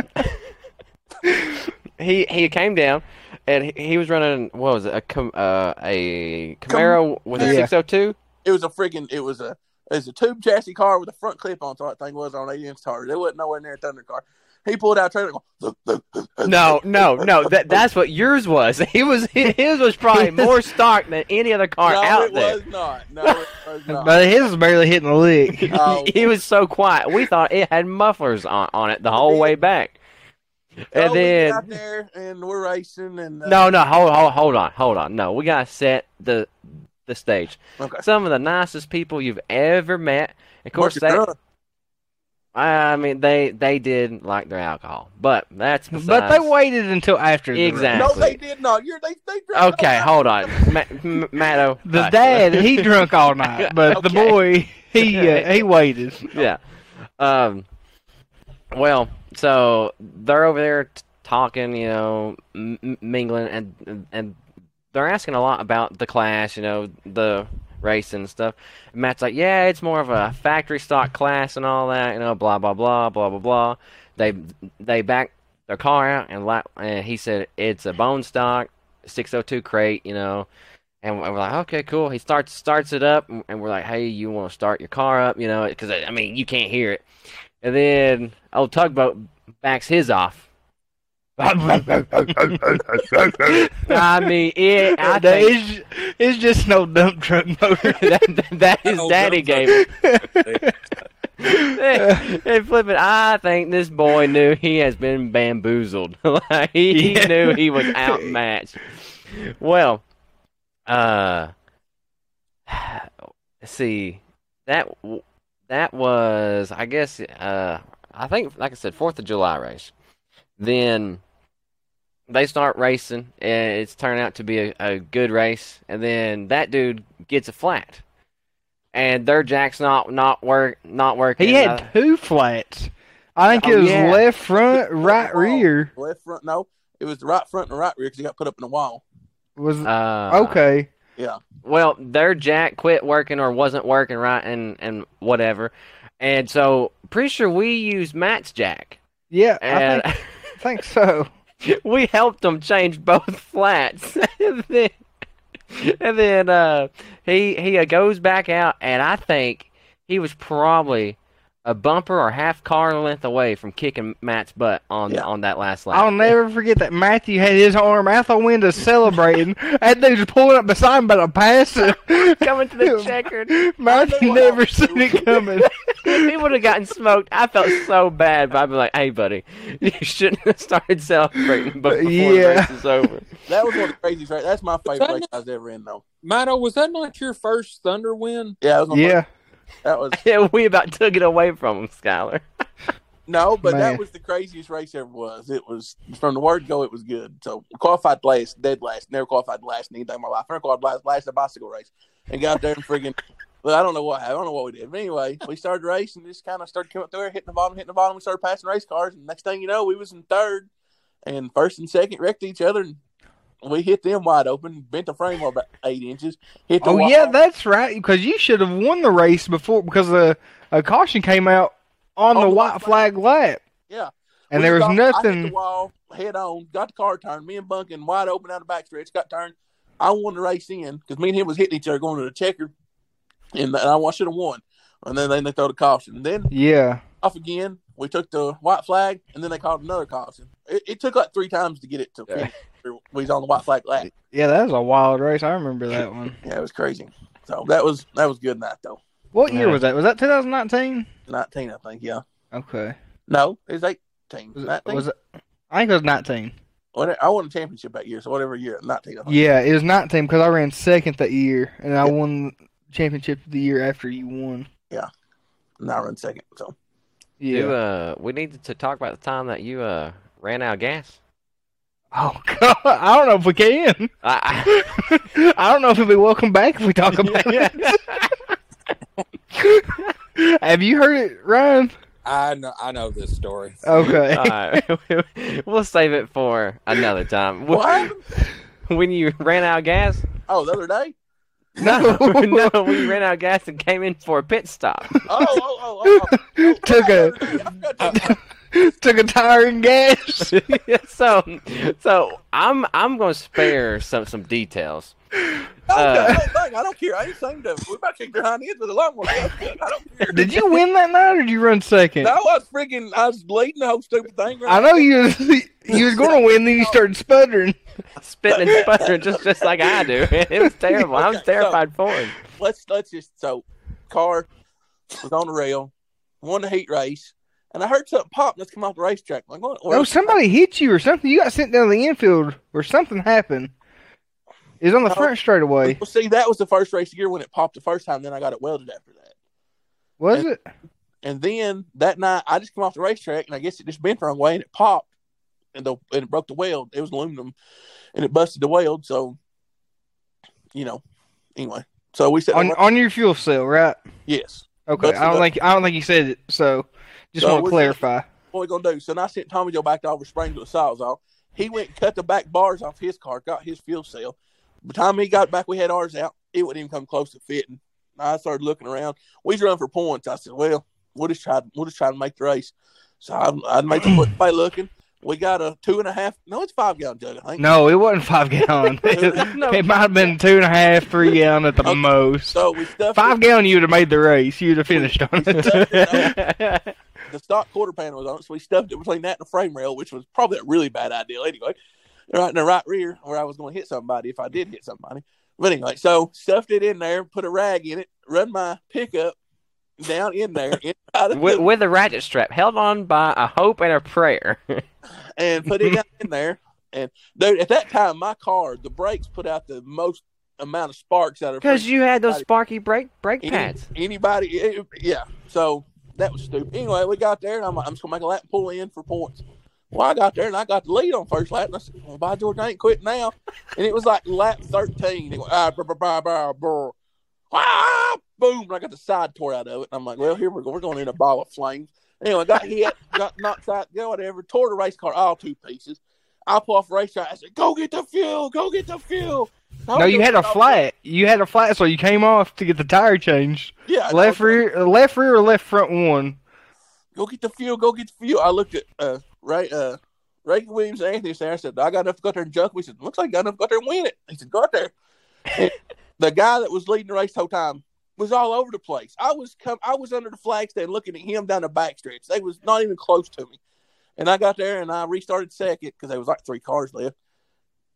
he he came down, and he, he was running what was it a Cam- uh, a Camaro with a six hundred two. It was a friggin' it was a it was a tube chassis car with a front clip on. So that thing was on eight inch tires. There wasn't nowhere near a thunder car. He pulled out a trailer. Going, No, no, no. That that's what yours was. He was his was probably more stock than any other car no, out it there. was not. No, it was not. But his was barely hitting the lick. Oh. he was so quiet. We thought it had mufflers on, on it the whole way back. So And we get then out there and we're racing and uh, no, no, hold, hold, hold on, hold on. No, we gotta set the the stage. Okay. Some of the nicest people you've ever met. Of course, Marcus they, Dunn. I mean, they they did like their alcohol, but that's besides. But they waited until after the Exactly. No, they did not. You're they they drank Okay, all hold night. on, Ma- M- Matto. The hush. dad, he drunk all night, but the boy, he uh, he waited. yeah. Um. Well, so they're over there t- talking, you know, m- m- mingling, and and they're asking a lot about the class, you know, the race and stuff. And Matt's like, yeah, it's more of a factory stock class and all that, you know, blah blah blah blah blah blah. They they back their car out and la- and he said it's a bone stock 602 crate, you know. And we're like, okay, cool. He starts starts it up, and we're like, hey, you want to start your car up, you know? Because I mean, you can't hear it. And then old tugboat backs his off. I mean, it. I That think is- it's just no dump truck motor. that, that is Daddy gave it. and flipping, I think this boy knew he has been bamboozled. like he Yeah. knew he was outmatched. Well, uh, let's see that that was, I guess, uh, I think, like I said, Fourth of July race. Then they start racing, and it's turned out to be a, a good race. And then that dude gets a flat, and their jack's not not work not working. he Uh, had two flats. I think Oh, it was yeah. left front, right rear. Left front, no. It was the right front and the right rear because he got put up in the wall. Was uh, okay. Yeah. Well, their jack quit working or wasn't working right, and and whatever. And so, pretty sure we used Matt's jack, Yeah, I and think, think so. We helped him change both flats. and then, and then uh, he he uh, goes back out, and I think he was probably a bumper or half car length away from kicking Matt's butt on Yeah. on that last lap. I'll never forget that Matthew had his arm out the window celebrating. that dude's pulling up beside him but I passed him. Coming to the checkered. Matthew what never I- seen it coming. he would have gotten smoked. I felt so bad, but I'd be like, "Hey, buddy, you shouldn't have started celebrating but before Yeah. the race is over." That was one of the craziest races. That's my favorite that race I was ever in, though. Matto, was that not your first Thunder win? Yeah, that was my yeah, That was Yeah, we about took it away from him, Skyler. no, but Man. that was the craziest race ever was. It was from the word go, it was good. So qualified last, dead last, never qualified last in anything in my life. I never qualified last, last in a bicycle race, and got out there and friggin' Well, I don't know what I don't know what we did. But anyway, we started racing, just kind of started coming through there, hitting the bottom, hitting the bottom. We started passing race cars, and next thing you know, we was in third, and first and second wrecked each other, and we hit them wide open, bent the frame about eight inches. Hit the Oh yeah, that's right. Because you should have won the race before because the a caution came out on On the the white white flag lap, yeah. and We there was got- I hit nothing. the wall head on, got the car turned. Me and Bunkin wide open out the back stretch, got turned. I won the race in because me and him was hitting each other going to the checker, and, and I should have won. And then they, they throw the caution. And then Yeah, off again. We took the white flag, and then they called another caution. It, it took like three times to get it to finish. We was on the white flag lap. yeah, that was a wild race. I remember that one. Yeah, it was crazy. So that was that was good night though. What year Yeah. was that? Was that 2019? Nineteen, I think. Yeah. Okay. No, it was eighteen. Was it, 19. was it? I think it was 19. I won a championship that year, so whatever year, nineteen. I think. Yeah, it was 19 because I ran second that year, and I won the championship the year after you won. Yeah, and I run second. So Yeah. You, uh, we need to talk about the time that you uh ran out of gas. Oh God, I don't know if we can. I, I don't know if it'll be welcome back if we talk about it. Have you heard it, Ryan? I know, I know this story. Okay. All right. we'll save it for another time. what? When you ran out of gas? Oh, the other day. No, no, when you ran out of gas and came in for a pit stop. Oh, oh, oh, oh, oh. oh Took a- I forgot Took a tire and gas. so, so I'm I'm gonna spare some some details. to- Uh, I don't think. I don't care. I ain't saying that. We about to kick their hind ends with a long one. I don't care. Did you win that night, or did you run second? No, I was freaking. I was leading the whole stupid thing. I know you. Was, you was going to win, then you started sputtering. Spitting and sputtering just just like I do. It was terrible. I was Okay, so- terrified for him. Let's let's just so car was on the rail, won the heat race, and I heard something pop. Let's come off the racetrack. Like what? No, somebody hit you or something. You got sent down the infield, or something happened. It was on the No. front straightaway. Well, see, that was the first race of year when it popped the first time. Then I got it welded after that. Was it? And then that night, I just come off the racetrack, and I guess it just bent the wrong way, and it popped, and the and it broke the weld. It was aluminum, and it busted the weld. So, you know, anyway, so we said, On on your fuel cell, right? yes. Okay. Busted I don't think I don't think you said it. So just So want to clarify. What we gonna do? So I sent Tommy Joe back to over Springfield Sawzall. He went and cut the back bars off his car, got his fuel cell. By the time he got back, we had ours out. It wouldn't even come close to fitting. I started looking around. We was running for points. I said, "Well, we'll just try. We'll just try to make the race." So I, I made the foot by looking. We got a two and a half. No, it's five gallon jug. I think. No, it wasn't five gallon. it, No. might have been two and a half, three gallon at the Okay. most. So we stuffed Five it. gallon, you'd have made the race. You'd have finished on it. the stock quarter panel was on it, so we stuffed it between that and the frame rail, which was probably a really bad idea anyway. Right in the right rear, where I was going to hit somebody if I did hit somebody. But anyway, so stuffed it in there, put a rag in it, run my pickup down in there, inside of with, the- with a ratchet strap held on by a hope and a prayer. and put it down in there. And dude, at that time, my car, the brakes put out the most amount of sparks out of Because you had those sparky brake brake Any- pads. anybody. it- yeah, so that was stupid. Anyway, we got there, and I'm, I'm just gonna make a lap and pull in for points. Well, I got there and I got the lead on first lap, and I said, "Well, by George, I ain't quitting now." And it was like lap 13. It went, ah, brr, brr, brr, brr, brr. Ah, boom! And I got the side tore out of it. And I'm like, "Well, here we go. We're going in a ball of flames." Anyway, got hit, got knocked out, yeah, whatever. Tore the race car all two pieces. I pull off the racetrack. I said, "Go get the fuel! Go get the fuel!" No, you had a flat. You had a flat, so you came off to get the tire changed. Yeah, I Left rear, left rear, or left front one. go get the fuel, go get the fuel. I looked at uh right uh Ray Williams and Anthony. I said, I got enough to go out there and junk. We said, looks like I got enough to go out there and win it. He said, go out there. The guy that was leading the race the whole time was all over the place. I was come I was under the flag stand looking at him down the backstretch. They was not even close to me. And I got there and I restarted second because there was like three cars left.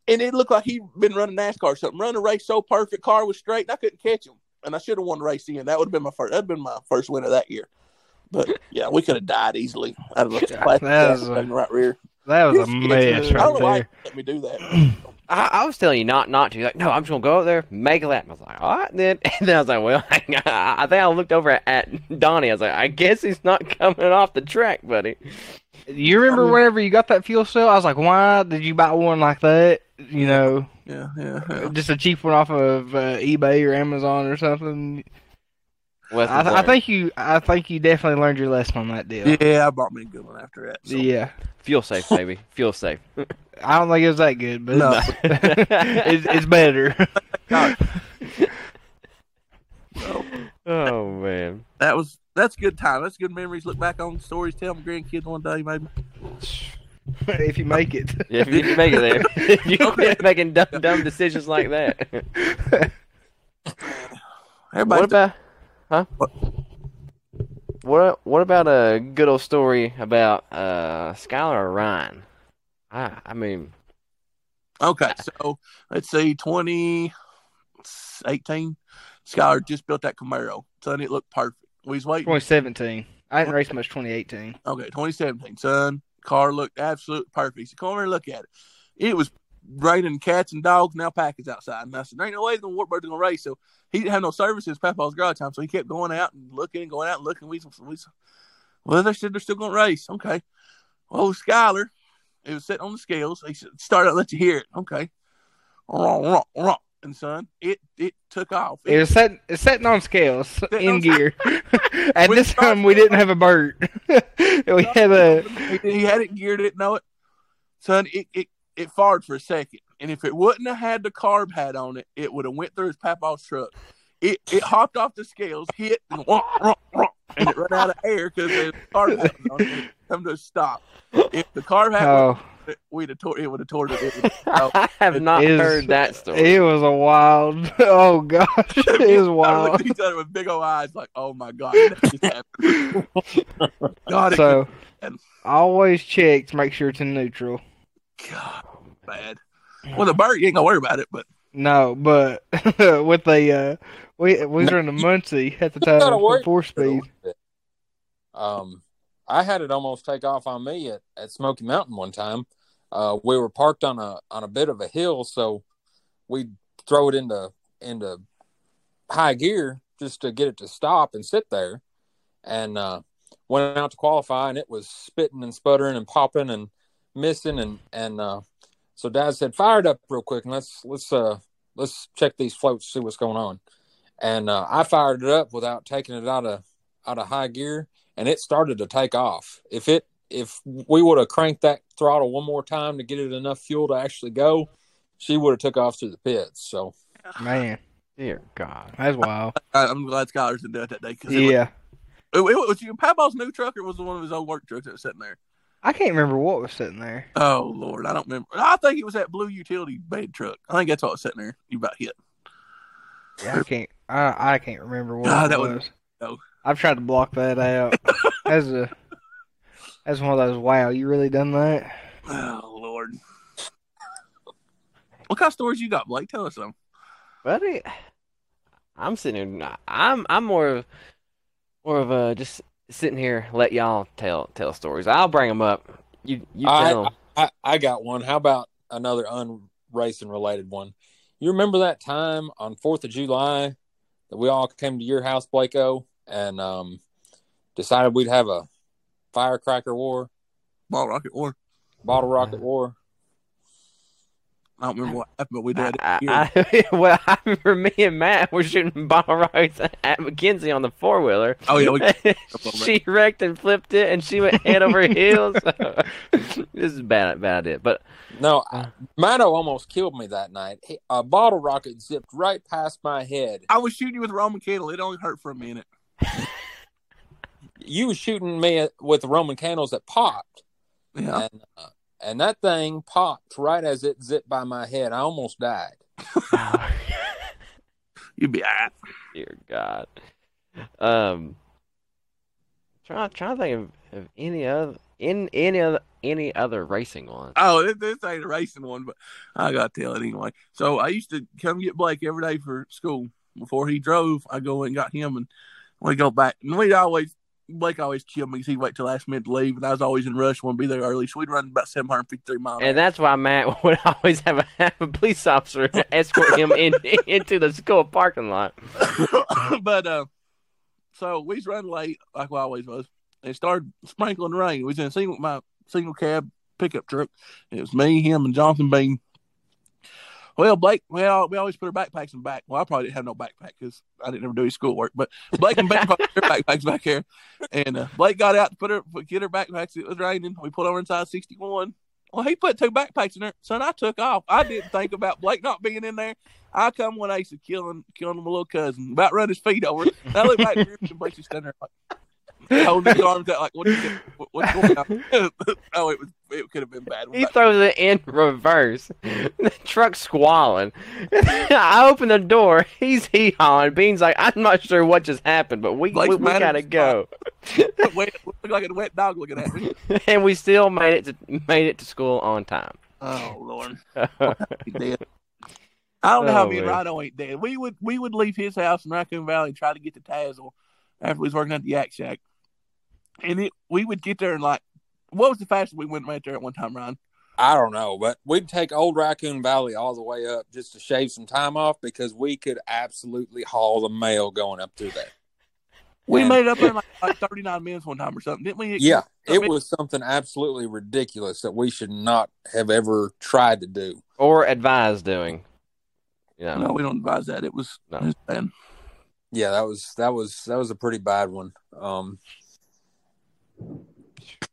And it looked like he'd been running NASCAR or something. Running the race so perfect, car was straight, and I couldn't catch him. And I should have won the race in. That would have been my first. That'd been my first win of that year. But yeah, we could have died easily. I'd have looked at That was a- right rear. That was a mess I don't right know why there. let me do that. I, I was telling you not not to. Like, no, I'm just gonna go out there, make a lap. I was like, all right, then. And then I was like, well, I think I looked over at, at Donnie. I was like, I guess he's not coming off the track, buddy. You remember whenever you got that fuel cell? I was like, why did you buy one like that? You know, Yeah, yeah, yeah. just a cheap one off of uh, eBay or Amazon or something. Well, I, I think you, I think you definitely learned your lesson on that deal. Yeah, I bought me a good one after that. So. Yeah, fuel safe, baby, fuel safe. I don't think it was that good, but No. it's, it's better. So, oh man. that was that's a good time. That's good memories. Look back on stories, tell my grandkids one day, maybe. if you make it. Yeah, if you make it there, if you quit making dumb, dumb decisions like that. Everybody, what about, huh? What? What What about a good old story about uh Skyler or Ryan? I I mean, okay, so let's see, 2018. Skyler just built that Camaro. Son, it looked perfect. We was waiting. 2017. I didn't race much 2018. Okay, 2017. Son, car looked absolutely perfect. He said, come over and look at it. It was raining cats and dogs and alpacas outside. And I said, there ain't no way the Wartburg's going to race. So he didn't have no service in his Papa's garage time. So he kept going out and looking and going out and looking. We, we well, they said they're still going to race. Okay. Well, Skyler, it was sitting on the scales. He said, start let you hear it. Okay. And son, it it took off. It was set, it's setting on scales in on- gear. At this time, we didn't have a bird. we had a. he, had it geared, didn't know it. Son, it, it, it fired for a second. And if it wouldn't have had the carb hat on it, it would have went through his papa's truck. It it hopped off the scales, hit, and, and it ran out of air because the carb hat was on it. It Come to a stop. If the car had, Oh, was, we'd have tore, it would have tore it. it would I have not Is- heard that story. it was a wild. Oh gosh, it was I wild. looked at each other with big old eyes, like, "Oh my god, that just happened." God, So, and- always check to make sure it's in neutral. God, bad. Well, the bird, you ain't gonna worry about it, but No, but with the uh, we we were in running Muncie at the time four speed. Um, I had it almost take off on me at, at Smoky Mountain one time. Uh, we were parked on a on a bit of a hill, so we'd throw it into into high gear just to get it to stop and sit there. And uh, went out to qualify, and it was spitting and sputtering and popping and missing, and and uh, so Dad said, "Fire it up real quick, and let's let's uh let's check these floats, see what's going on." And uh, I fired it up without taking it out of out of high gear, and it started to take off. If it if we would have cranked that throttle one more time to get it enough fuel to actually go, she would have took off through the pits. So Man, Dear God. that's wild. I, I'm glad Skyler's didn't do it that day. 'cause it was- yeah, It, it was your Papa's new truck, or was it one of his old work trucks that was sitting there? I can't remember what was sitting there. Oh Lord, I don't remember. I think it was that blue utility bed truck. I think that's what was sitting there. You about hit. Yeah, I can't. I I can't remember what God, it that was. was- no. I've tried to block that out. As a That's one of those. Wow, you really done that? Oh Lord. What kind of stories you got, Blake? Tell us some. Buddy, I'm sitting here. I'm I'm more of more of a just sitting here. Let y'all tell tell stories. I'll bring them up. You you I- tell 'em. I, I got one. How about another unracing related one? You remember that time on Fourth of July that we all came to your house, Blako, and um, decided we'd have a firecracker war, Ball rocket war. bottle rocket war. I don't remember what happened, but we did. I, it. I, well, I remember me and Matt were shooting bottle rockets at Mackenzie on the four wheeler. oh yeah, we, she wrecked and flipped it, and she went head over heels. this is a bad, bad idea. But No, Uh. Mano almost killed me that night. He, a bottle rocket zipped right past my head. I was shooting you with Roman candle. It only hurt for a minute. You was shooting me with Roman candles that popped. Yeah. and uh, and that thing popped right as it zipped by my head. I almost died. You'd be alright. dear God, um, trying trying to think of, of any other in any other any other racing ones. Oh, this, this ain't a racing one, but I gotta tell it anyway. So I used to come get Blake every day for school. Before he drove, I go and got him, and we go back. And we'd always Blake always killed me because he'd wait till last minute to leave, and I was always in rush, want to be there early. So we'd run about seven hundred fifty-three miles. And that's why Matt would always have a, have a police officer escort him in, into the school parking lot. but uh, so we was running late, like we always was. And it started sprinkling rain. We was in a single my single cab pickup truck. It was me, him, and Jonathan Bean. Well, Blake, well, we always put our backpacks in back. Well, I probably didn't have no backpack because I didn't ever do his schoolwork. But Blake and Bean put their backpacks back here, and uh, Blake got out to put her get her backpacks. It was raining. We pulled over inside sixty one. Well, he put two backpacks in there. Son, I took off. I didn't think about Blake not being in there. I come one ace of killing killing my little cousin, about run his feet over. And I look back and Blake's standing there like holding his arms out like what, you think- what what's going on? oh, it was it could have been bad. He throws it in reverse. The truck's squalling. I open the door. He's hee hawing. Bean's like, I'm not sure what just happened, but we Blake's we, we gotta go. wet, looked like a wet dog looking at me. and we still made it to made it to school on time. Oh Lord, he dead. I don't know how Oh, me and man. Rhino ain't dead. We would we would leave his house in Raccoon Valley and try to get to Tazewell after we was working at the Yak Shack, and it we would get there and like, what was the fastest we went right there at one time, Ryan? I don't know, but we'd take Old Raccoon Valley all the way up just to shave some time off because we could absolutely haul the mail going up through there. We And- made it up there in like, like thirty nine minutes one time or something, didn't we? Yeah, it was something absolutely ridiculous that we should not have ever tried to do. or advise doing. Yeah. No, we don't advise that. It was, No. it was bad. Yeah, that was that was that was a pretty bad one. Um,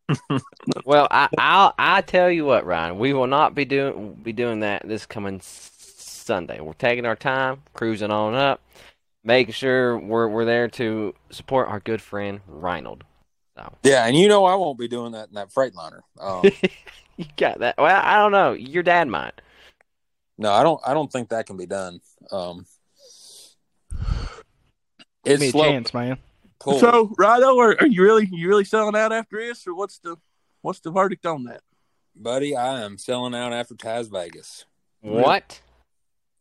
Well, I, I'll I tell you what, Ryan. We will not be doing be doing that this coming Sunday. We're taking our time, cruising on up, making sure we're we're there to support our good friend Reynold. So yeah, and you know I won't be doing that in that Freightliner. Um, you got that. Well, I don't know. Your dad might. no, I don't. I don't think that can be done. Um, Give it's me a slow chance, man. Pull. So, Rhino, are, are you really you really selling out after this, or what's the what's the verdict on that? buddy, I am selling out after Taz Vegas. What?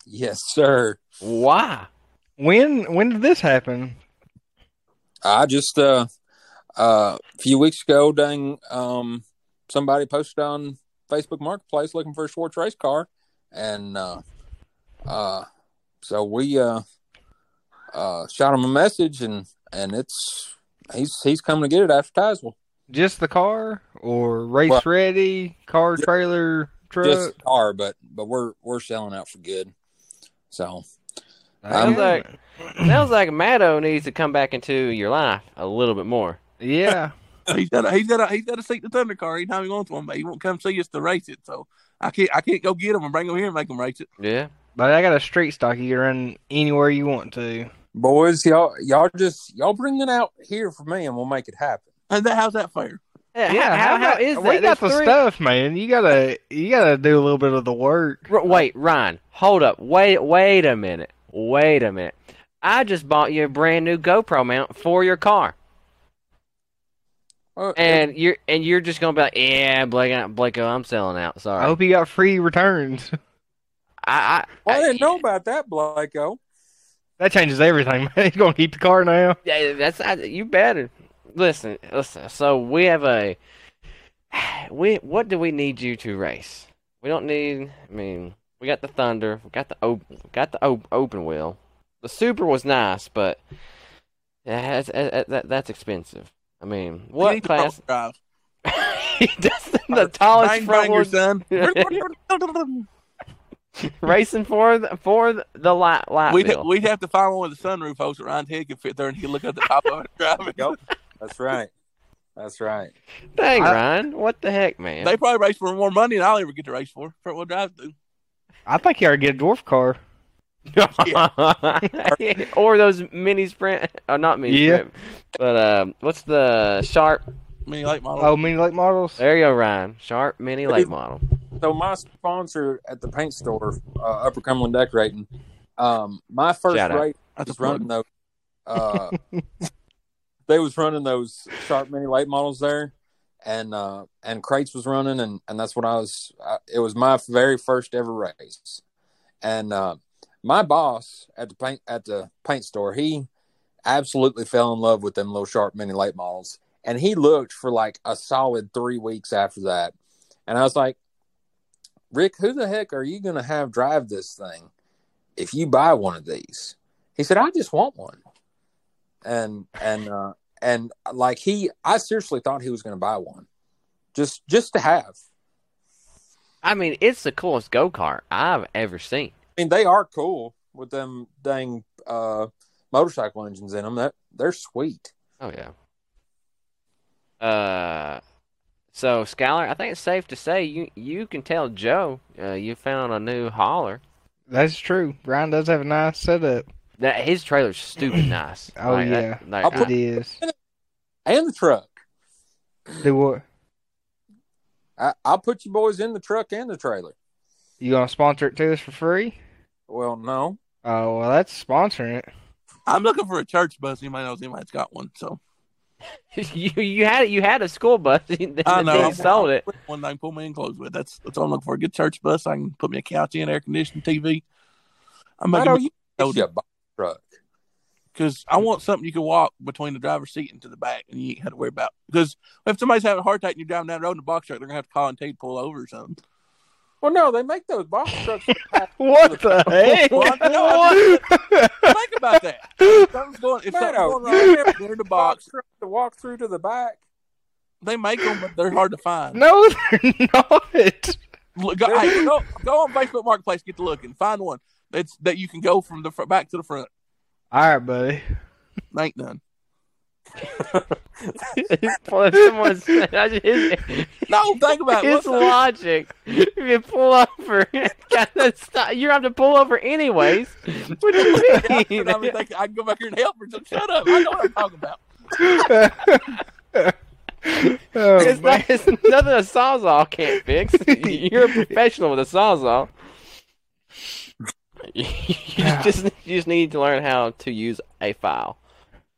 Yes, sir. Why? When when did this happen? I just uh, uh, a few weeks ago, dang, um, somebody posted on Facebook Marketplace looking for a Schwartz race car, and uh, uh, so we uh, uh, shot him a message, and and it's he's he's coming to get it after Tazewell. Just the car or race Well- ready car trailer truck? Just the car, but but we're we're selling out for good. So Sounds Damn. like sounds like Matto needs to come back into your life a little bit more. yeah. he's got a, he's got a, he's got to seat the Thunder car anytime he wants one, but he won't come see us to race it. So I can't I can't go get him and bring him here and make him race it. Yeah. But I got a street stock you can run anywhere you want to. Boys, y'all y'all just y'all bring it out here for me, and we'll make it happen. And that how's that fair? Yeah. how, how, how is that? We got the three- stuff, man. You gotta you gotta do a little bit of the work. R- wait, Ryan, hold up. Wait, wait a minute. Wait a minute. I just bought you a brand new GoPro mount for your car. Uh, well, and you're and you're just gonna be like, yeah, Blake, Blakeo, I'm selling out. Sorry. I hope you got free returns. I, I, well, I didn't know about that, Blakeo. That changes everything, man. He's gonna keep the car now. Yeah, that's I, you better listen. Listen. So we have a we. What do we need you to race? We don't need. I mean, we got the Thunder. We got the open. Got the op- open wheel. The Super was nice, but yeah, that's, that, that's expensive. I mean, what class? drive. he does the tallest front your wheel son. racing for the, for the, the light light we'd, wheel. we'd have to find one with a sunroof, folks. That Ryan Ted could fit there, and he'd look at the top of it driving. Yep. That's right. That's right. Dang, I- Ryan, what the heck, man? They probably race for more money than I'll ever get to race for. Front wheel drive do. I think you ought to get a dwarf car. or those mini sprint, or not mini Yeah. sprint, but um, what's the sharp? Mini late model. Oh, mini late models. There you go, Ryan. Sharp mini late model. So my sponsor at the paint store, uh, Upper Cumberland Decorating, um, my first Shout out. race That's was running those. Uh, they was running those sharp mini late models there, and uh, and crates was running, and and that's what I was. Uh, it was my very first ever race, and uh, my boss at the paint at the paint store, he absolutely fell in love with them little sharp mini late models, and he looked for like a solid three weeks after that, and I was like. Rick, who the heck are you going to have drive this thing if you buy one of these? He said, I just want one. And, and, uh, and like he, I seriously thought he was going to buy one just, just to have. I mean, it's the coolest go kart I've ever seen. I mean, they are cool with them dang, uh, motorcycle engines in them. That they're sweet. Oh yeah. Uh, so Skyler, I think it's safe to say you you can tell Joe uh, you found a new hauler. That's true. Ryan does have a nice setup. That his trailer's stupid nice. Oh, Like, that- yeah. like, I'll put- It is. And the truck. Do what? I, I'll put you boys in the truck and the trailer. You gonna sponsor it to us for free? Well, no. Oh well, that's sponsoring it. I'm looking for a church bus. Anybody knows anybody's got one? So you you had you had a school bus. then I know. you I'm- sold it. one thing pull me in clothes with. That's that's all I'm looking for. A good church bus. I can put me a couch in, air conditioning, TV. I'm I making know you Told get a box truck. because I want something you can walk between the driver's seat and to the back, and you ain't had to worry about. Because if somebody's having a heart attack and you're driving down the road in a box truck, they're gonna have to call and tell you to pull over or something. Well, no, they make those box trucks. What the heck? Well, I Think about that. If something's going, if something's Meadow, going you wrong, they're in the box box. truck to walk through to the back. They make them, but they're hard to find. no, they're not. Look, go, hey, go, go on Facebook Marketplace, get to looking, find one that's that you can go from the fr- back to the front. All right, buddy. There ain't none. Well, if someone's his, No, think about it. his logic. If you pull over, gotta stop. You have to pull over anyways. What do you mean? I mean? mean, I can go back here and help her. So shut up. I know what I'm talking about. oh, It's, not, it's nothing a sawzall can't fix. You're a professional with a sawzall. You just you just need to learn how to use a file.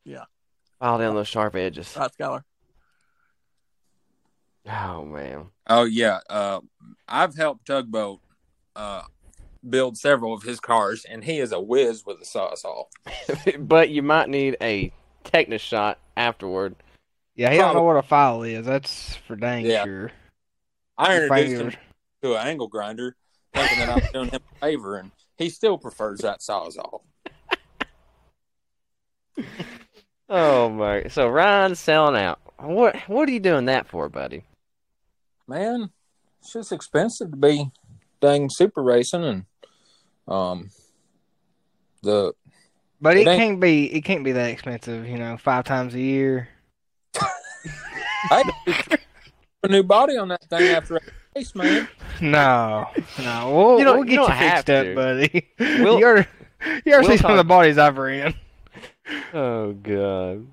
Yeah. File down those sharp edges. Right, Skyler. Oh man. Oh yeah, uh, I've helped Tugboat uh, build several of his cars, and he is a whiz with a sawzall. but you might need a tetanus shot afterward. Yeah, he don't know what a file is. That's for dang Yeah. sure. I Your introduced fingers. him to an angle grinder, thinking that I was doing him a favor, and he still prefers that sawzall. Oh my! So Ryan's selling out. What what are you doing that for, buddy? Man, it's just expensive to be dang super racing, and um, the But It it can't be. It can't be that expensive. You know, five times a year. I a new body on that thing after a race, man. No, no. We'll, You don't- we'll get don't you have fixed up, buddy. We'll- you ever, you ever we'll see some of the bodies I've ran? Oh god.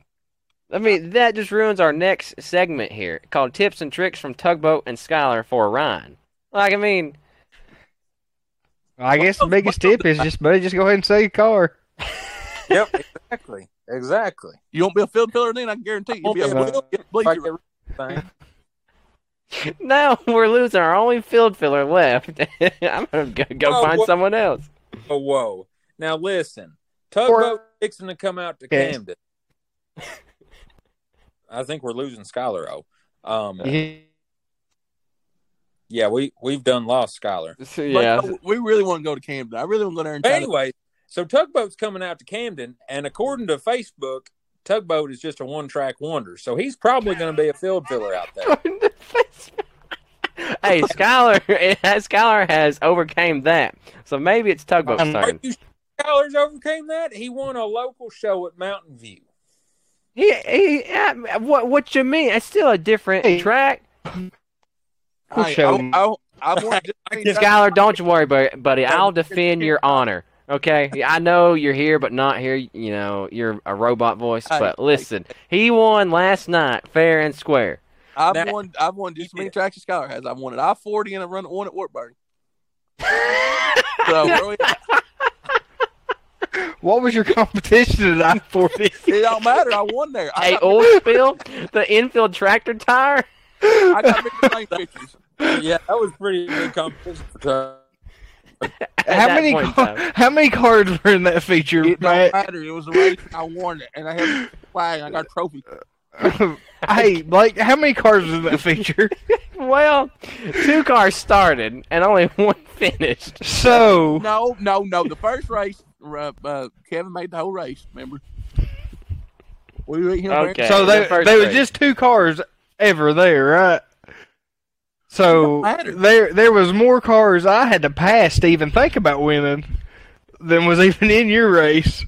I mean that just ruins our next segment here, called "Tips and Tricks from Tugboat and Skyler for Ryan." Like I mean, I guess the biggest tip is just, buddy, just go ahead and sell your car. Yep, exactly, exactly. You won't be a field filler then, I can guarantee you. You'll be Won't able be to a- get If I bleacher. get thing. Now we're losing our only field filler left. I'm gonna go, go Oh, find what- someone else. Oh, whoa. Now listen, tugboat fixing to come out to Okay. Camden. I think we're losing Skyler. Oh, um, yeah, we we've done lost Skyler. So, But yeah, no, we really want to go to Camden. I really want to go there and But try to- anyway, so tugboat's coming out to Camden, and according to Facebook, tugboat is just a one-track wonder. So he's probably going to be a field filler out there. hey, Skyler, Skyler has overcame that. So maybe it's tugboat's Um, Are turn. you sure overcame that? He won a local show at Mountain View. He, he, what, what you mean? It's still a different Hey. track. We'll Hey, show I, 'em. I, I want to Skyler, don't you worry, buddy. I'll defend your honor. Okay, I know you're here, but not here. You know, you're a robot voice. But listen, he won last night, fair and square. I've Now- won. I've won just as many tracks as Skyler has. I've won at I forty and I run one at Wartburg. So really, What was your competition at I forty? it don't matter. I won there. I Hey, got, oil spill, the infield tractor tire. I got mixed lane pictures. Yeah, that was pretty good competition for Tug. How many point car- how many cards were in that feature, It don't Matt? matter. It was a race. I won it, and I had a flag. I got a trophy. hey, Blake, how many cars was in that feature? Well, two cars started and only one finished. So No, no, no. The first race, uh, uh, Kevin made the whole race. Remember? We beat him. Okay. so the there, first there was just two cars ever there, right? So there there was more cars I had to pass to even think about winning than was even in your race.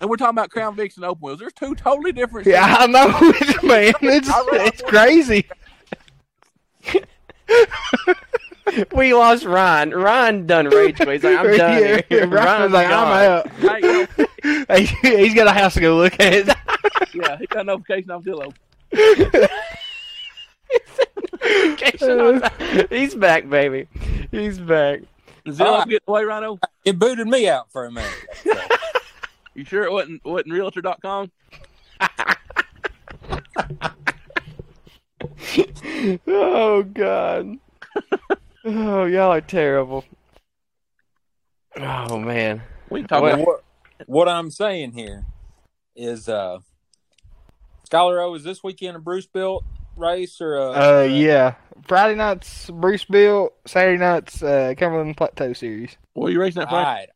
And we're talking about Crown Vics and Open Wheels. There's two totally different. Yeah, I know, man. It's it's crazy. We lost Ryan. Ryan done rage quit. He's like, I'm done Yeah, here. Ryan's Ryan's like, gone. I'm out. Hey, you know, Hey, he's got a house to go look at. yeah, he got a notification off Zillow. He's back, baby. He's back. Zillow Uh, get away, Rhino. It booted me out for a minute. So, You sure it wasn't wasn't Realtor.com? Oh God. oh, y'all are terrible. Oh man. We talk What- about what, what I'm saying here is uh Skyler O, is this weekend a Bruce built race or a Uh, yeah. Friday nights Bruce Bill. Saturday nights uh, Cumberland Plateau Series. What are you racing that Friday? right.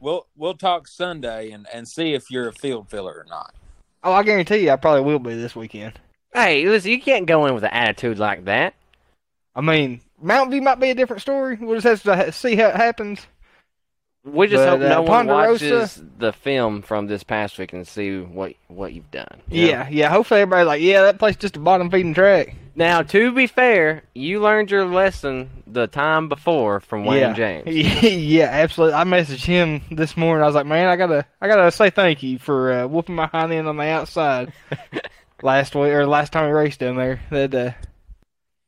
We'll we'll talk Sunday and, and see if you're a field filler or not. Oh, I guarantee you, I probably will be this weekend. Hey, listen, you can't go in with an attitude like that. I mean, Mountain View might be a different story. We'll just have to see how it happens. We just But, hope uh, no one watches the film from this past week and see what what you've done. Yeah, yeah. Hopefully, everybody's like, yeah, that place just a bottom feeding track. Now, to be fair, you learned your lesson the time before from Wayne yeah. James. yeah, absolutely. I messaged him this morning. I was like, man, I gotta, I gotta say thank you for uh, whooping my hind end on the outside last week or last time we raced down there. That uh,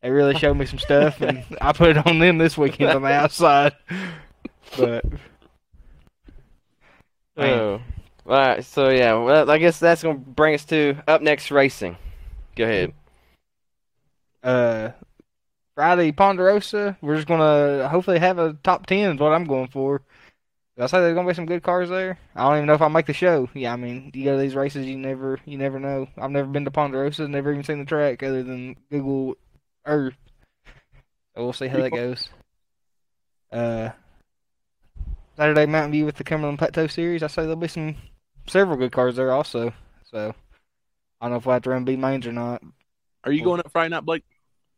they really showed me some stuff, and I put it on them this weekend on the outside. But. Oh. All right, so yeah, well, I guess that's gonna bring us to up next racing. Go ahead. uh, Friday Ponderosa, we're just gonna hopefully have a top ten is what I'm going for. Did I say there's gonna be some good cars there? I don't even know if I'll make the show. Yeah, I mean, you go to these races, you never, you never know. I've never been to Ponderosa, never even seen the track other than Google Earth. So we'll see how that goes. Uh, Saturday Mountain View with the Cumberland Plateau Series. I say there'll be some several good cars there also. So I don't know if we'll have to run B mains or not. Are you going up Friday night, Blake?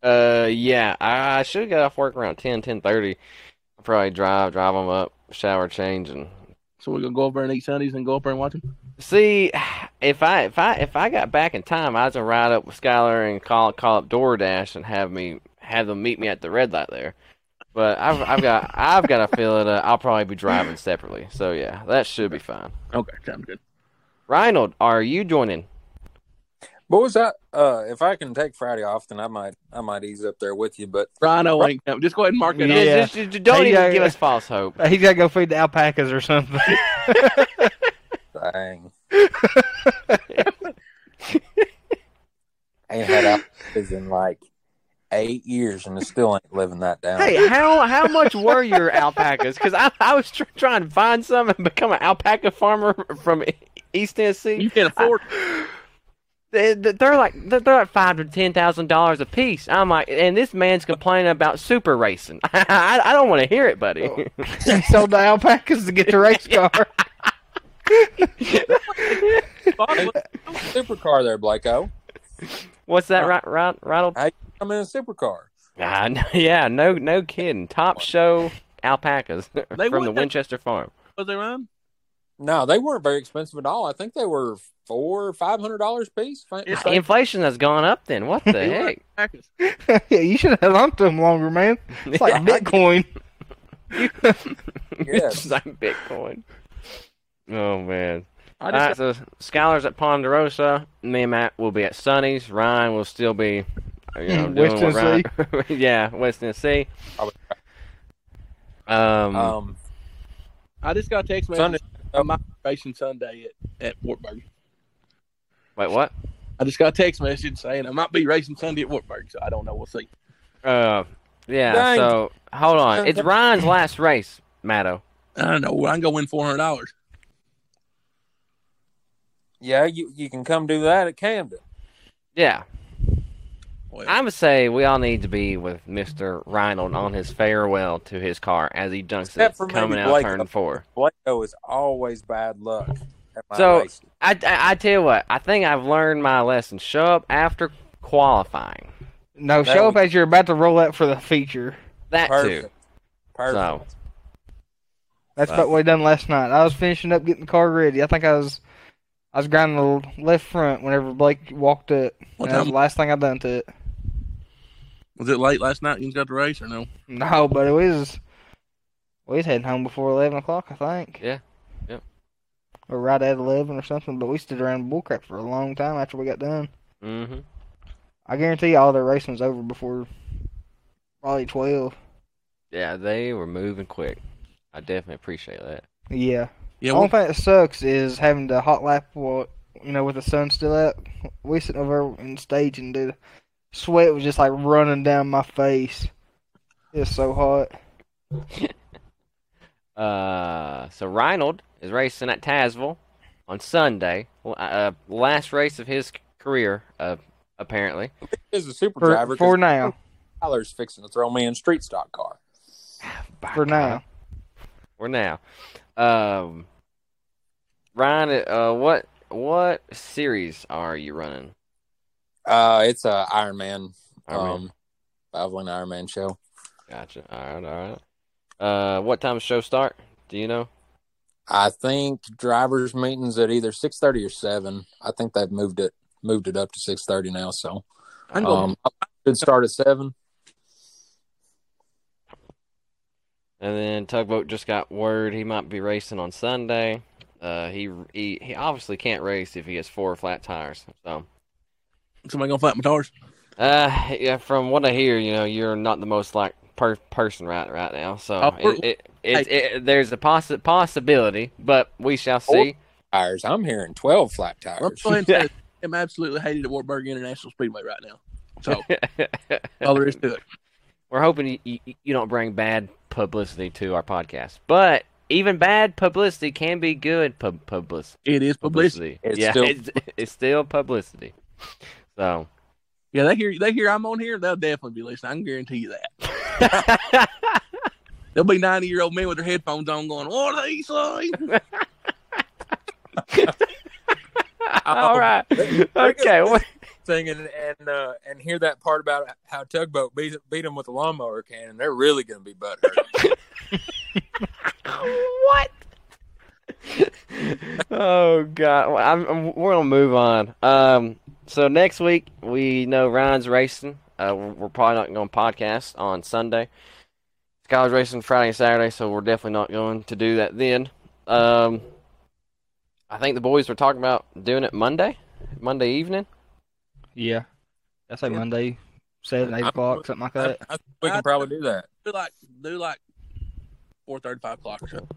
Uh, yeah, I should get off work around 10, 10.30. I'll probably drive, drive them up, shower, change, and So we're gonna go over and eat Sundays and go up there and watch them. See if I if I if I got back in time, I was gonna ride up with Skyler and call call up DoorDash and have me have them meet me at the red light there. But I've I've got I've got a feeling uh, I'll probably be driving separately. So yeah, that should be fine. Okay, sounds good. Reinald, are you joining? What was that? Uh, if I can take Friday off, then I might I might ease up there with you. But Rhino ain't coming. Just go ahead and mark it Yeah. Just, just- just don't Hey, even uh, give us false hope. He's got to go feed the alpacas or something. dang, ain't had out years and it still ain't living that down. Hey, how how much were your alpacas? Because I, I was tr- trying to find some and become an alpaca farmer from E- East Tennessee. You can't afford. They, they're like they're they're like five to ten thousand dollars a piece. I'm like, and this man's complaining about super racing. I, I don't want to hear it, buddy. Oh. He sold the alpacas to get the race car. Supercar there, Blako. What's that, right, right, Ronald? I'm in a supercar. Ah, no, yeah, no, no kidding. Top show alpacas from the wouldn't- Winchester farm. Was they run? No, they weren't very expensive at all. I think they were four or five hundred dollars a piece. if I ain't It's mistaken. Inflation has gone up. Then what the heck? Yeah, you should have held on to them longer, man. It's like Bitcoin. Yes. It's like Bitcoin. Oh man. I All just right, so Skyler's at Ponderosa. Me and Matt will be at Sonny's. Ryan will still be, you know, West doing what Ryan, yeah, West Tennessee. Um, Um, I just got a text message Sunday. on my racing Sunday at, at Wartburg. wait, what? I just got a text message saying I might be racing Sunday at Wartburg, so I don't know. We'll see. Uh, yeah. Dang. So hold on, it's Ryan's last race, Matto. I don't know. I'm gonna win four hundred dollars. Yeah, you you can come do that at Camden. Yeah, Well, I would say we all need to be with Mister Reinhold on his farewell to his car as he dunks it for coming out Blake. turn four. Blako is always bad luck So- I, I, I tell you what, I think I've learned my lesson. Show up after qualifying. No, That show up was- as you're about to roll out for the feature. That Perfect. too. Perfect. So That's Wow. about what we done last night. I was finishing up getting the car ready. I think I was I was grinding the left front whenever Blake walked up. What And that was the last thing I done to it. Was it late last night? You got the race or no? No, but it was we was heading home before eleven o'clock, I think. Yeah. Yep. Or right at eleven or something, but we stood around bullcrap for a long time after we got done. Mm-hmm. I guarantee all their racing was over before probably twelve. yeah, they were moving quick. I definitely appreciate that. Yeah. Yeah. the only thing that sucks is having to hot lap while you know with the sun still out. We sitting over in stage and dude, sweat was just like running down my face. It's so hot. Uh, so Reinhold is racing at Tazewell on Sunday. Uh, last race of his career, uh, apparently. He's a super For, driver. for now. Tyler's fixing to throw me in street stock car. For now. For now. Um, Ryan, uh, what what series are you running? Uh, it's a Iron Man, Iron Man. um, Valvoline Iron Man show. Gotcha. All right, all right. Uh, what time does show start? Do you know? I think drivers meetings at either six thirty or seven. I think they've moved it moved it up to six thirty now. So I can go. um, should start at seven. And then Tugboat just got word he might be racing on Sunday. Uh, he he he obviously can't race if he has four flat tires. So, Somebody gonna fight my tires? uh, yeah, from what I hear, you know, you're not the most like per- person right right now. So Oh, we're- it, it, it, it, there's a possi- possibility, but we shall see. Tires. I'm hearing twelve flat tires. go ahead and say I'm absolutely hated at Wartburg International Speedway right now. So all there is to it. We're hoping you, you, you don't bring bad publicity to our podcast, but even bad publicity can be good pub- publicity. It is publicity. It's yeah, still- it's, it's still publicity. So. Yeah, they hear they hear I'm on here. They'll definitely be listening. I can guarantee you that. There'll be ninety year old men with their headphones on, going, "What did he say?" All right. Okay. Well, Singing and uh, and hear that part about how tugboat beat beat them with a lawnmower cannon. They're really going to be butthurt. what? oh God! I'm, I'm, we're gonna move on. Um. So next week we know Ryan's racing. Uh, we're, we're probably not going to podcast on Sunday. Skyler's racing Friday and Saturday, so we're definitely not going to do that then. Um. I think the boys were talking about doing it Monday, Monday evening. Yeah. That's like Yeah. Monday, seven, eight I'm- o'clock, something like I, that. I think we can probably do that. do like do like four thirty, five o'clock or so.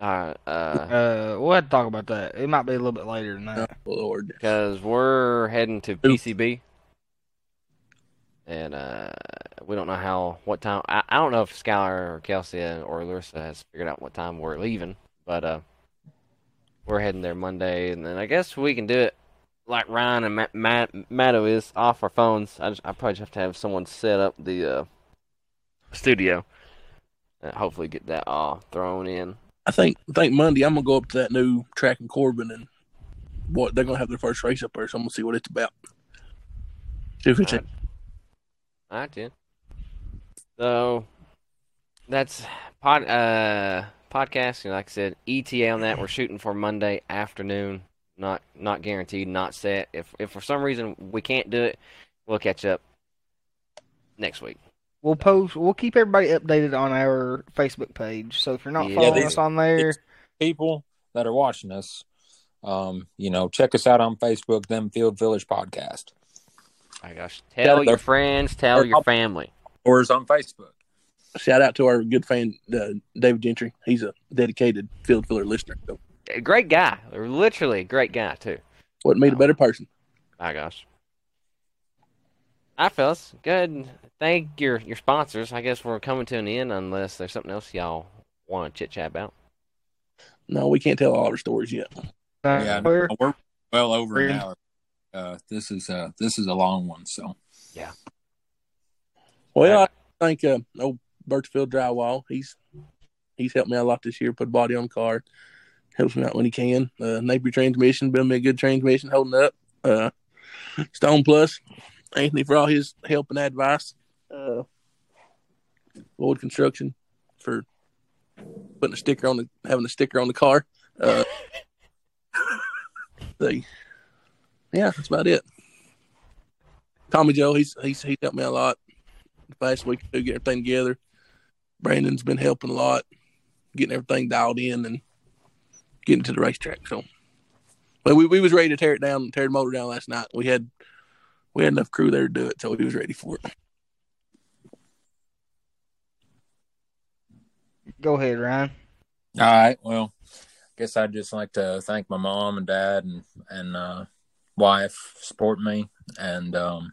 All right. Uh. Uh, we'll have to talk about that. It might be a little bit later than that. Oh, Lord, because we're heading to PCB, and uh, we don't know how what time. I, I don't know if Skyler or Kelsey or Larissa has figured out what time we're leaving, but uh, we're heading there Monday, and then I guess we can do it like Ryan and Matt, Matt Matto is off our phones. I just, I probably just have to have someone set up the uh, studio. And hopefully get that all thrown in. I think I think Monday I'm gonna go up to that new track in Corbin and what they're gonna have their first race up there, so I'm gonna see what it's about. See if it's. All right, dude. So that's pod uh podcasting. Like I said, ETA on that. We're shooting for Monday afternoon. Not not guaranteed. Not set. If if for some reason we can't do it, we'll catch up next week. We'll post. We'll keep everybody updated on our Facebook page. So if you're not Yeah, following these- us on there, People that are watching us, um, you know, check us out on Facebook, Them Field Fillers Podcast, My gosh, tell they're- your friends, tell your family. or is on Facebook. shout out to our good fan uh, David Gentry. He's a dedicated field filler listener. So A Great guy, literally a great guy too. wouldn't meet a better person. My gosh. All right, fellas. Good. Thank your your sponsors. I guess we're coming to an end unless there's something else y'all want to chit chat about. No, we can't tell all our stories yet. Yeah, we're- no, we're well over an We're- hour. Uh, this is uh, this is a long one, so yeah. Well, I think uh, old Birchfield Drywall. He's he's helped me a lot this year. Put a body on the car, helps me out when he can. Uh, Napier transmission, build me a good transmission, holding up. Uh, Stone Plus, Anthony for all his help and advice. Uh, Lloyd Construction for putting a sticker on the having a sticker on the car. Uh, the, yeah, that's about it. Tommy Joe, he's he's he's helped me a lot the past week to get everything together. Brandon's been helping a lot, getting everything dialed in and getting to the racetrack. So, but we, we was ready to tear it down, tear the motor down last night. We had we had enough crew there to do it, so we was ready for it. go ahead, Ryan. All right. Well, I guess I'd just like to thank my mom and dad and and uh, wife for supporting me, and um,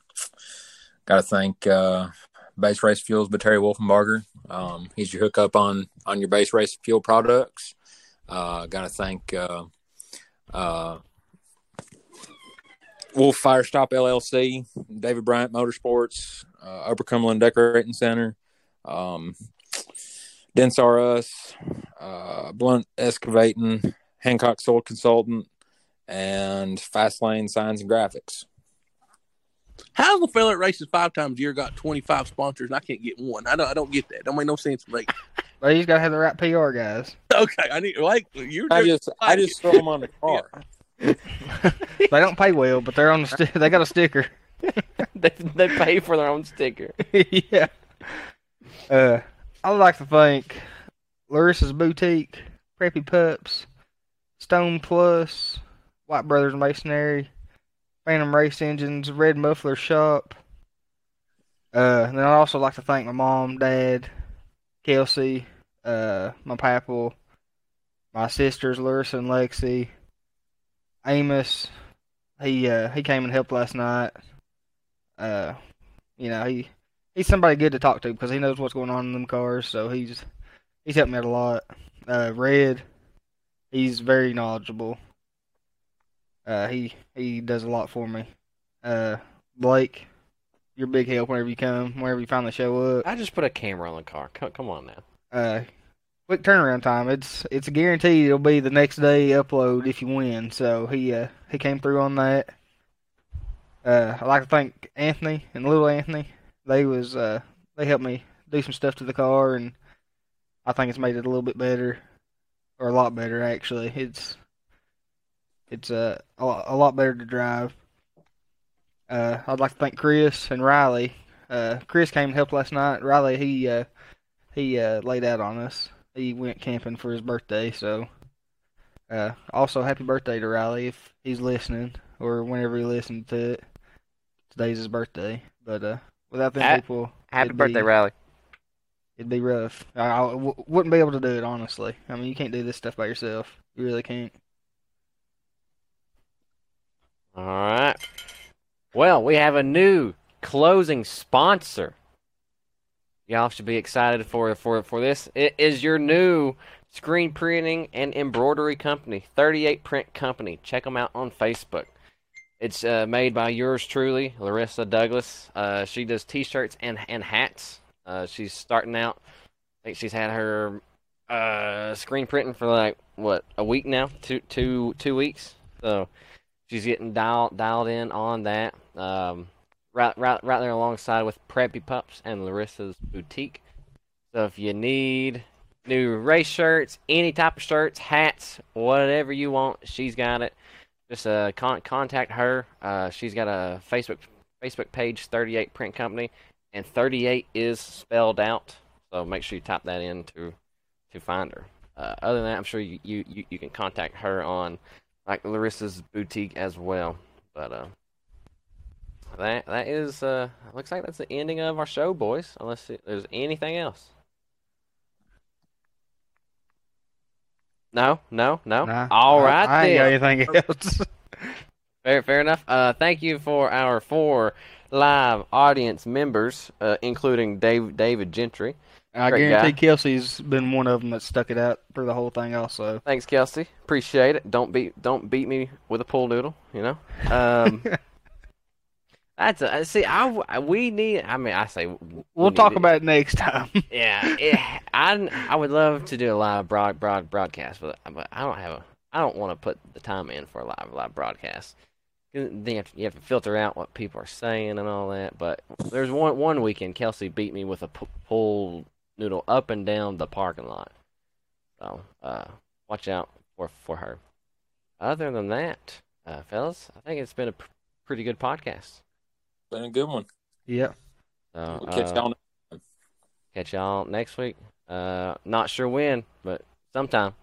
got to thank uh, Base Race Fuels by Terry Wolfenbarger. Um, he's your hookup on on your base race fuel products. Uh, got to thank uh, uh, Wolf Fire Stop LLC, David Bryant Motorsports, uh, Upper Cumberland Decorating Center. Um, Dents R Us, uh, Blunt Excavating, Hancock Soil Consultant, and Fast Lane Signs and Graphics. How's the fella that races five times a year got twenty five sponsors and I can't get one? I don't I don't get that. Don't make no sense to me. But he's got to have the right PR guys. Okay, I need like you're I just I just throw them on the car. They don't pay well, but they're on the sti- they got a sticker. they they pay for their own sticker. yeah. Uh, I would like to thank Larissa's Boutique, Preppy Pups, Stone Plus, White Brothers Masonry, Phantom Race Engines, Red Muffler Shop. Uh, and then I'd also like to thank my mom, dad, Kelsey, uh, my papal, my sisters Larissa and Lexi, Amos. He uh he came and helped last night. Uh, you know he he's somebody good to talk to because he knows what's going on in them cars. So he's he's helped me out a lot. Uh, Red, he's very knowledgeable. Uh, he he does a lot for me. Uh, Blake, you're big help whenever you come, whenever you finally show up. I just put a camera on the car. Come, come on now. Uh, quick turnaround time. It's it's a guarantee it'll be the next day upload if you win. So he uh he came through on that. Uh, I'd like to thank Anthony and little Anthony. They was uh they helped me do some stuff to the car and I think it's made it a little bit better or a lot better actually. It's it's uh, a lot, a lot better to drive. Uh, I'd like to thank Chris and Riley. Uh, Chris came and helped last night. Riley he uh he uh, laid out on us. He went camping for his birthday, so uh, also happy birthday to Riley if he's listening or whenever he listened to it. Today's his birthday, but uh, without them Ha- people, Happy birthday, be, Riley. It'd be rough. I, I w- wouldn't be able to do it honestly. I mean, you can't do this stuff by yourself. You really can't. All right. Well, we have a new closing sponsor. y'all should be excited for for for this. It is your new screen printing and embroidery company, 38 Print Company. Check them out on Facebook. It's uh, made by yours truly, Larissa Douglas. Uh, she does T-shirts and and hats. Uh, she's starting out. I think she's had her uh, screen printing for like what a week now, two two two weeks. So she's getting dialed dialed in on that. Um, right right right there alongside with Preppy Pups and Larissa's boutique. So if you need new race shirts, any type of shirts, hats, whatever you want, she's got it. Just uh, con- contact her. Uh, she's got a Facebook Facebook page, 38 Print Company, and 38 is spelled out. So make sure you type that in to to find her. Uh, other than that, I'm sure you, you, you, you can contact her on like Larissa's boutique as well. But uh, that that is uh, looks like that's the ending of our show, boys. Unless there's anything else. No, no, no. Nah, All I- right I, ain't then. got anything else. Fair, fair enough. Uh, thank you for our four live audience members, uh, including Dave, David Gentry. I Great guarantee guy. Kelsey's been one of them that stuck it out for the whole thing. Also, Thanks, Kelsey. Appreciate it. Don't beat don't beat me with a pool noodle. You know. Um, that's a, see. I we need. I mean, I say we we'll need talk it. about it next time. Yeah, it, I I would love to do a live broad broad broadcast, but but I don't have a I don't want to put the time in for a live live broadcast. Then you have, to, you have to filter out what people are saying and all that. But there's one one weekend Kelsey beat me with a pool noodle up and down the parking lot. So uh, watch out for for her. Other than that, uh, fellas, I think it's been a pr- pretty good podcast. Been a good one. yep. So, We'll catch uh, y'all. Catch y'all next week. Uh, not sure when, but sometime.